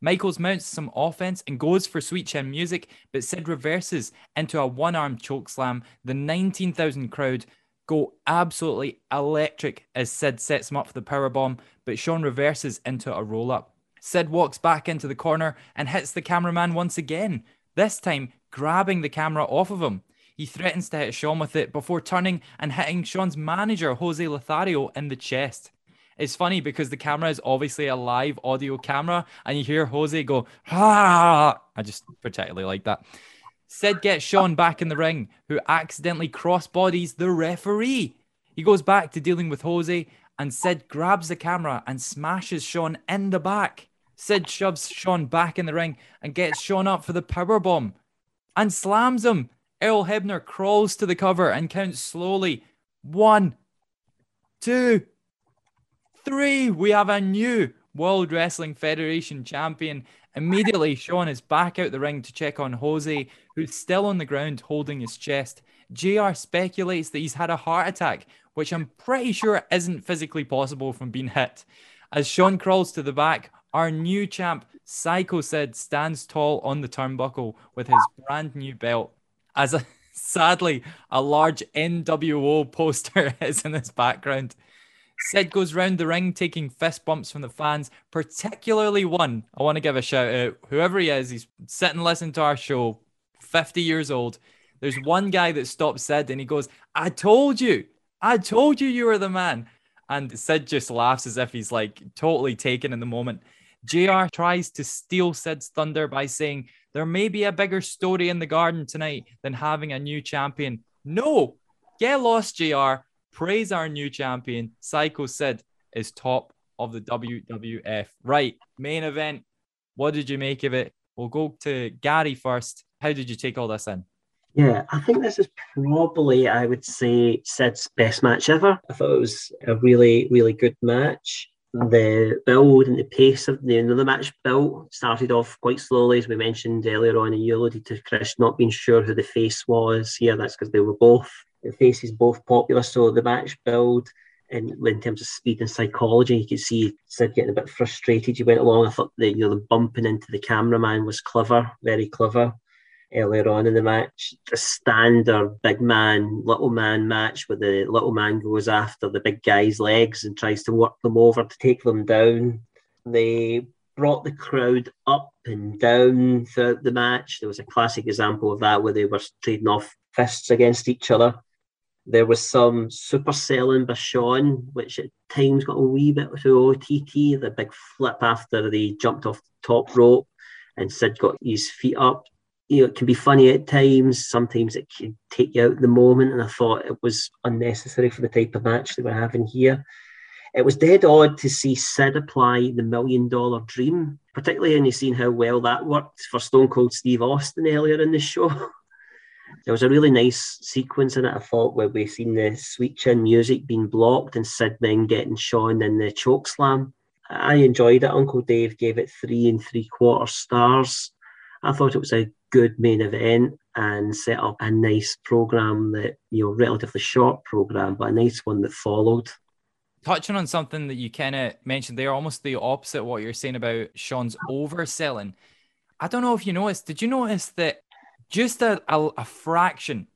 Michaels mounts some offense and goes for sweet chin music, but Sid reverses into a one arm choke slam. The 19,000 crowd go absolutely electric as Sid sets him up for the power bomb, but Shawn reverses into a roll up. Sid walks back into the corner and hits the cameraman once again, this time grabbing the camera off of him. He threatens to hit Shawn with it before turning and hitting Shawn's manager, Jose Lothario, in the chest. It's funny because the camera is obviously a live audio camera, and you hear Jose go, ha! I just particularly like that. Sid gets Shawn back in the ring, who accidentally cross bodies the referee. He goes back to dealing with Jose, and Sid grabs the camera and smashes Shawn in the back. Sid shoves Shawn back in the ring and gets Shawn up for the power bomb and slams him. Earl Hebner crawls to the cover and counts slowly. One, two, three. We have a new World Wrestling Federation champion. Immediately, Shawn is back out the ring to check on Jose, who's still on the ground holding his chest. JR speculates that he's had a heart attack, which I'm pretty sure isn't physically possible from being hit. As Shawn crawls to the back, our new champ, Psycho Sid, stands tall on the turnbuckle with his brand new belt. As a, sadly, a large NWO poster is in his background. Sid goes round the ring taking fist bumps from the fans, particularly one. I want to give a shout out. Whoever he is, he's sitting listening to our show, 50 years old. There's one guy that stops Sid and he goes, I told you, I told you you were the man. And Sid just laughs as if he's like totally taken in the moment. JR tries to steal Sid's thunder by saying, There may be a bigger story in the garden tonight than having a new champion. No, get lost, JR praise our new champion. Psycho Sid is top of the WWF. Right, main event. What did you make of it? We'll go to Gary first. How did you take all this in? Yeah, I think this is probably, I would say, Sid's best match ever. I thought it was a really, really good match. The build and the pace of the, match built started off quite slowly, as we mentioned earlier on, and you alluded to Chris not being sure who the face was here. That's because they were both the faces both popular. So the match build in, in terms of speed and psychology, you could see Sid getting a bit frustrated. You went along. I thought the you know the bumping into the cameraman was clever, very clever. Earlier on in the match, a standard big man, little man match where the little man goes after the big guy's legs and tries to work them over to take them down. They brought the crowd up and down throughout the match. There was a classic example of that where they were trading off fists against each other. There was some super selling by Shawn, which at times got a wee bit to OTT, the big flip after they jumped off the top rope and Sid got his feet up. You know, it can be funny at times, sometimes it can take you out the moment, and I thought it was unnecessary for the type of match that we're having here. It was dead odd to see Sid apply the million dollar dream, particularly when you've seen how well that worked for Stone Cold Steve Austin earlier in the show. there was a really nice sequence in it, I thought, where we seen the sweet chin music being blocked and Sid then getting Shawn in the choke slam. I enjoyed it. Uncle Dave gave it three and three quarter stars. I thought it was a good main event and set up a nice program that, you know, relatively short program, but a nice one that followed. Touching on something that you kind of mentioned there, almost the opposite what you're saying about Shawn's overselling. I don't know if you noticed, did you notice that just a, a, a fraction,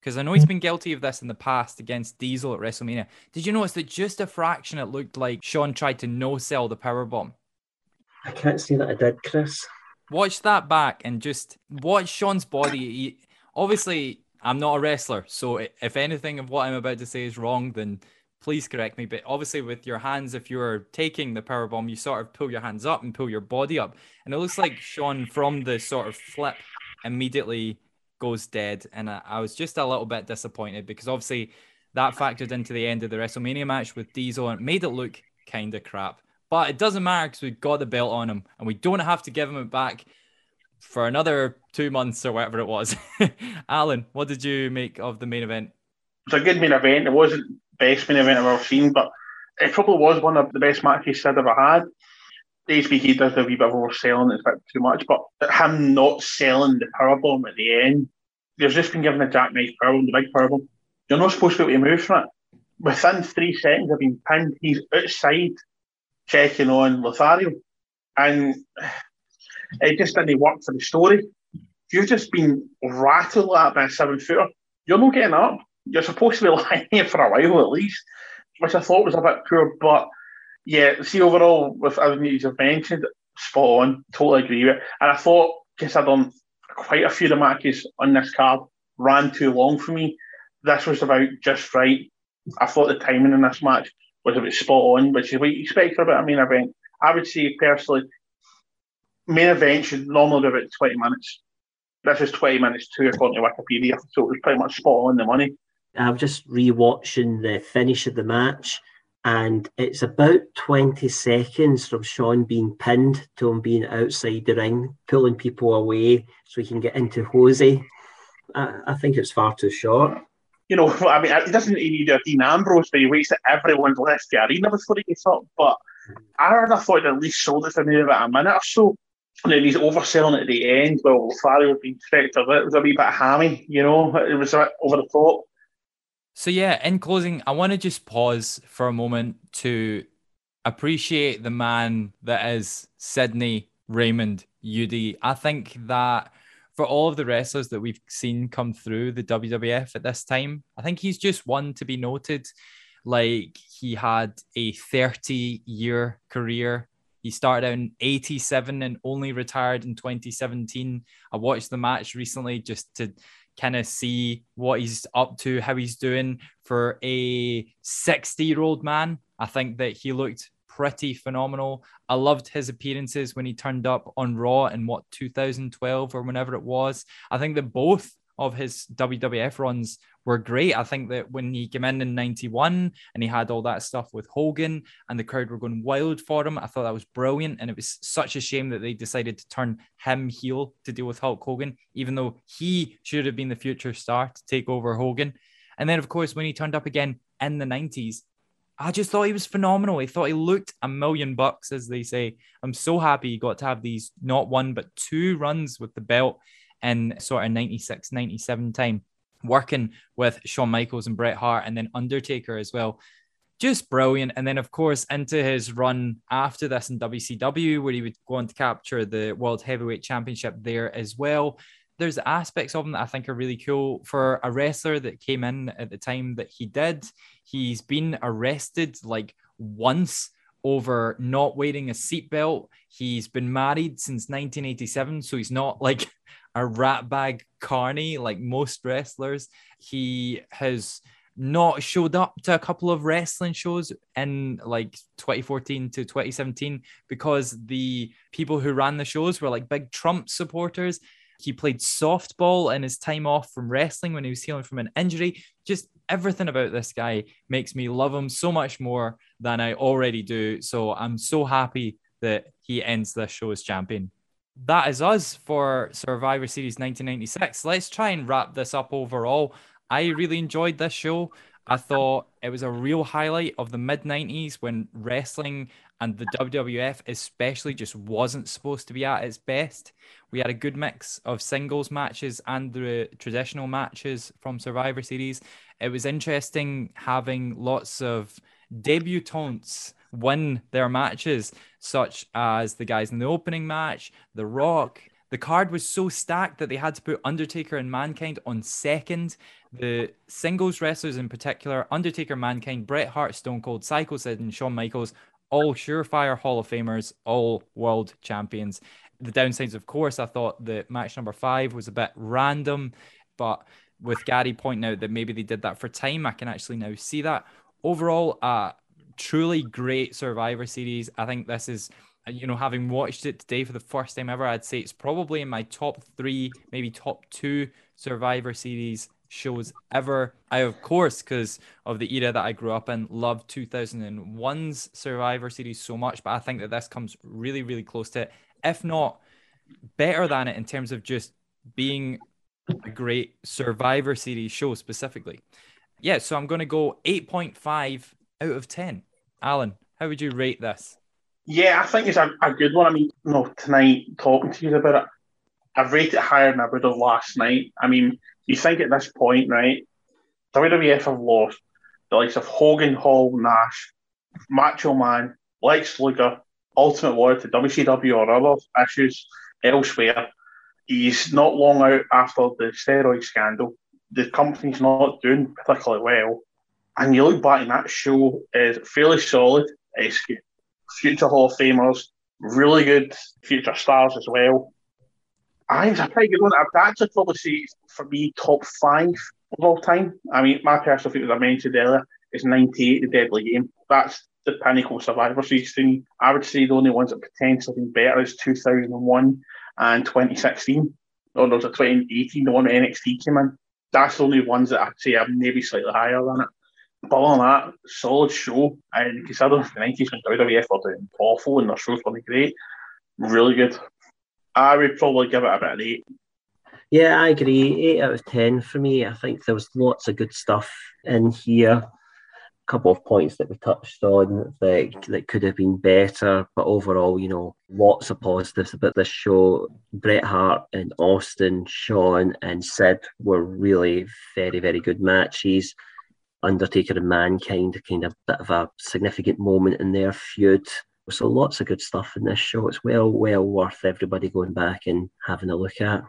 because I know he's hmm. been guilty of this in the past against Diesel at WrestleMania. Did you notice that just a fraction it looked like Shawn tried to no sell the power bomb? I can't say that I did, Chris. Watch that back and just watch Shawn's body. He, obviously, I'm not a wrestler, so if anything of what I'm about to say is wrong, then please correct me. But obviously, with your hands, if you're taking the power bomb, you sort of pull your hands up and pull your body up, and it looks like Shawn from the sort of flip immediately goes dead. And I, I was just a little bit disappointed because obviously that factored into the end of the WrestleMania match with Diesel and made it look kind of crap. But it doesn't matter because we've got the belt on him and we don't have to give him it back for another two months or whatever it was. Alan, what did you make of the main event? It was a good main event. It wasn't best main event I've ever seen, but it probably was one of the best matches I've ever had. HBK does a wee bit of overselling, it's a bit too much, but him not selling the power bomb at the end, there's just been given a jackknife powerbomb, the big powerbomb. You're not supposed to be able to move from it. Within three seconds of being pinned, he's outside checking on Lothario. And it just didn't work for the story. You've just been rattled like by a seven footer, you're not getting up. You're supposed to be lying here for a while at least, which I thought was a bit poor. But yeah, see, overall, with everything you've mentioned, spot on, totally agree with it. And I thought, considering quite a few of the matches on this card ran too long for me, this was about just right. I thought the timing in this match was a bit spot on, which is what you expect for a bit main event. I would say personally, main event should normally be about 20 minutes. This is 20 minutes too, according to Wikipedia, so it was pretty much spot on the money. I'm just re-watching the finish of the match, and it's about 20 seconds from Shawn being pinned to him being outside the ring, pulling people away so he can get into Jose. I, I think it's far too short. You know, I mean, it doesn't need a Dean Ambrose he waits that everyone's left the arena before he gets up, but I have thought at least sold it for maybe about a minute or so. And then he's overselling at the end. Well, Lothario being threatened it was a wee bit hammy, you know, it was a bit over the top. So yeah, in closing, I want to just pause for a moment to appreciate the man that is Sidney Raymond Eudy. I think that for all of the wrestlers that we've seen come through the WWF at this time, I think he's just one to be noted. Like he had a 30 year career. He started out in 87 and only retired in 2017. I watched the match recently just to kind of see what he's up to, how he's doing for a 60 year old man. I think that he looked pretty phenomenal. I loved his appearances when he turned up on Raw in what 2012 or whenever it was. I think that both of his WWF runs were great. I think that when he came in in 91 and he had all that stuff with Hogan and the crowd were going wild for him, I thought that was brilliant. And it was such a shame that they decided to turn him heel to deal with Hulk Hogan, even though he should have been the future star to take over Hogan. And then, of course, when he turned up again in the 90s, I just thought he was phenomenal. I thought he looked a million bucks, as they say. I'm so happy he got to have these not one, but two runs with the belt in sort of 96, 97 time, working with Shawn Michaels and Bret Hart and then Undertaker as well. Just brilliant. And then, of course, into his run after this in WCW, where he would go on to capture the World Heavyweight Championship there as well. There's aspects of him that I think are really cool for a wrestler that came in at the time that he did. He's been arrested like once over not wearing a seatbelt. He's been married since 1987, so he's not like a rat bag carny like most wrestlers. He has not showed up to a couple of wrestling shows in like 2014 to 2017 because the people who ran the shows were like big Trump supporters. He played softball in his time off from wrestling when he was healing from an injury. Just everything about this guy makes me love him so much more than I already do. So I'm so happy that he ends this show as champion that is us for Survivor Series 1996. Let's try and wrap this up overall. I really enjoyed this show. I thought it was a real highlight of the mid 90s when wrestling and the WWF, especially, just wasn't supposed to be at its best. We had a good mix of singles matches and the traditional matches from Survivor Series. It was interesting having lots of debutantes win their matches, such as the guys in the opening match, The Rock. The card was so stacked that they had to put Undertaker and Mankind on second. The singles wrestlers in particular, Undertaker, Mankind, Bret Hart, Stone Cold, Psycho Sid, and Shawn Michaels, all surefire Hall of Famers, all world champions. The downsides, of course, I thought the match number five was a bit random, but with Gary pointing out that maybe they did that for time, I can actually now see that. Overall, uh, truly great Survivor series. I think this is, you know, having watched it today for the first time ever, I'd say it's probably in my top three, maybe top two Survivor series shows ever. I, of course, because of the era that I grew up in, loved 2001's Survivor Series so much, but I think that this comes really, really close to it, if not better than it in terms of just being a great Survivor Series show specifically. Yeah, so I'm going to go 8.5 out of 10. Alan, how would you rate this? Yeah, I think it's a, a good one. I mean, you know, tonight talking to you about it, I've rated it higher than I would have last night. I mean, you think at this point, right? WWF have lost the likes of Hogan, Hall, Nash, Macho Man, Lex Luger, Ultimate Warrior to WCW or other issues elsewhere. He's not long out after the steroid scandal. The company's not doing particularly well. And you look back and that show is fairly solid. It's future Hall of Famers, really good future stars as well. I think it's a pretty good one. I'd actually probably say for me top five of all time. I mean, my personal favourite, as I mentioned earlier, is 98, The Deadly Game. That's the pinnacle Survivor Series. I would say the only ones that potentially been better is 2001 and 2016. Or there's a 2018, the one NXT came in. That's the only ones that I'd say are maybe slightly higher than it. But that, solid show. And considering the 90s when WWF were doing awful and their shows were great, really good. I would probably give it about an eight. Yeah, I agree. Eight out of ten for me. I think there was lots of good stuff in here. A couple of points that we touched on that that could have been better, but overall, you know, lots of positives about this show. Bret Hart and Austin, Shawn and Sid were really very, very good matches. Undertaker and Mankind, kind of bit of a significant moment in their feud. So lots of good stuff in this show. It's well, well worth everybody going back and having a look at.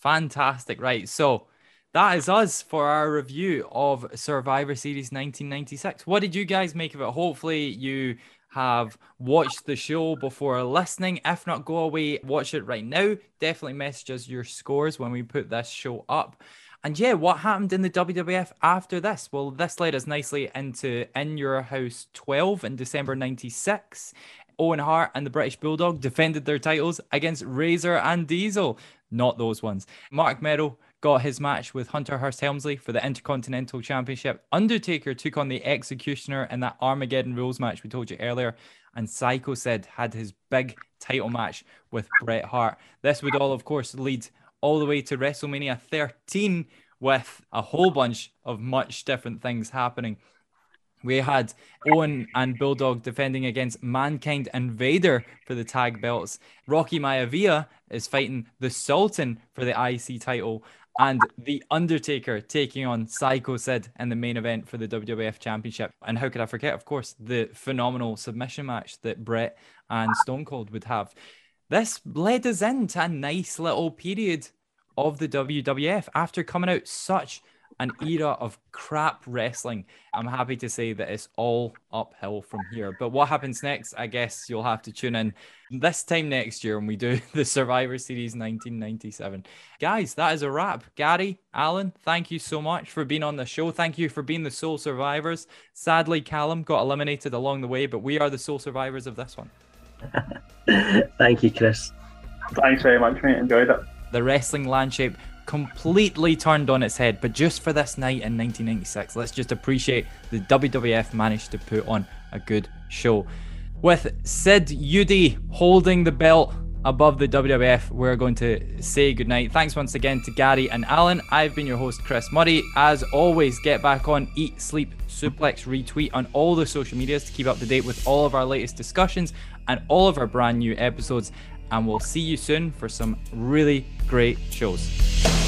Fantastic. Right. So that is us for our review of Survivor Series 1996. What did you guys make of it? Hopefully, you have watched the show before listening. If not, go away, watch it right now. Definitely message us your scores when we put this show up. And yeah, what happened in the WWF after this? Well, this led us nicely into In Your House 12 in December 96. Owen Hart and the British Bulldog defended their titles against Razor and Diesel. Not those ones. Marc Mero got his match with Hunter Hearst Helmsley for the Intercontinental Championship. Undertaker took on the Executioner in that Armageddon Rules match we told you earlier. And Psycho Sid had his big title match with Bret Hart. This would all, of course, lead all the way to WrestleMania 13 with a whole bunch of much different things happening. We had Owen and Bulldog defending against Mankind and Vader for the tag belts. Rocky Maivia is fighting the Sultan for the IC title. And The Undertaker taking on Psycho Sid in the main event for the WWF Championship. And how could I forget, of course, the phenomenal submission match that Bret and Stone Cold would have. This led us into a nice little period of the WWF after coming out such an era of crap wrestling. I'm happy to say that it's all uphill from here. But what happens next? I guess you'll have to tune in this time next year when we do the Survivor Series 1997. Guys, that is a wrap. Gary, Alan, thank you so much for being on the show. Thank you for being the sole survivors. Sadly, Callum got eliminated along the way, but we are the sole survivors of this one. Thank you, Chris. Thanks very much, mate. Enjoyed it. The wrestling landscape completely turned on its head, but just for this night in 1996, let's just appreciate the WWF managed to put on a good show. With Sid Eudy holding the belt above the WWF, we're going to say goodnight. Thanks once again to Gary and Alan. I've been your host, Chris Muddy. As always, get back on Eat, Sleep, Suplex, Retweet on all the social medias to keep up to date with all of our latest discussions and all of our brand new episodes. And we'll see you soon for some really great shows.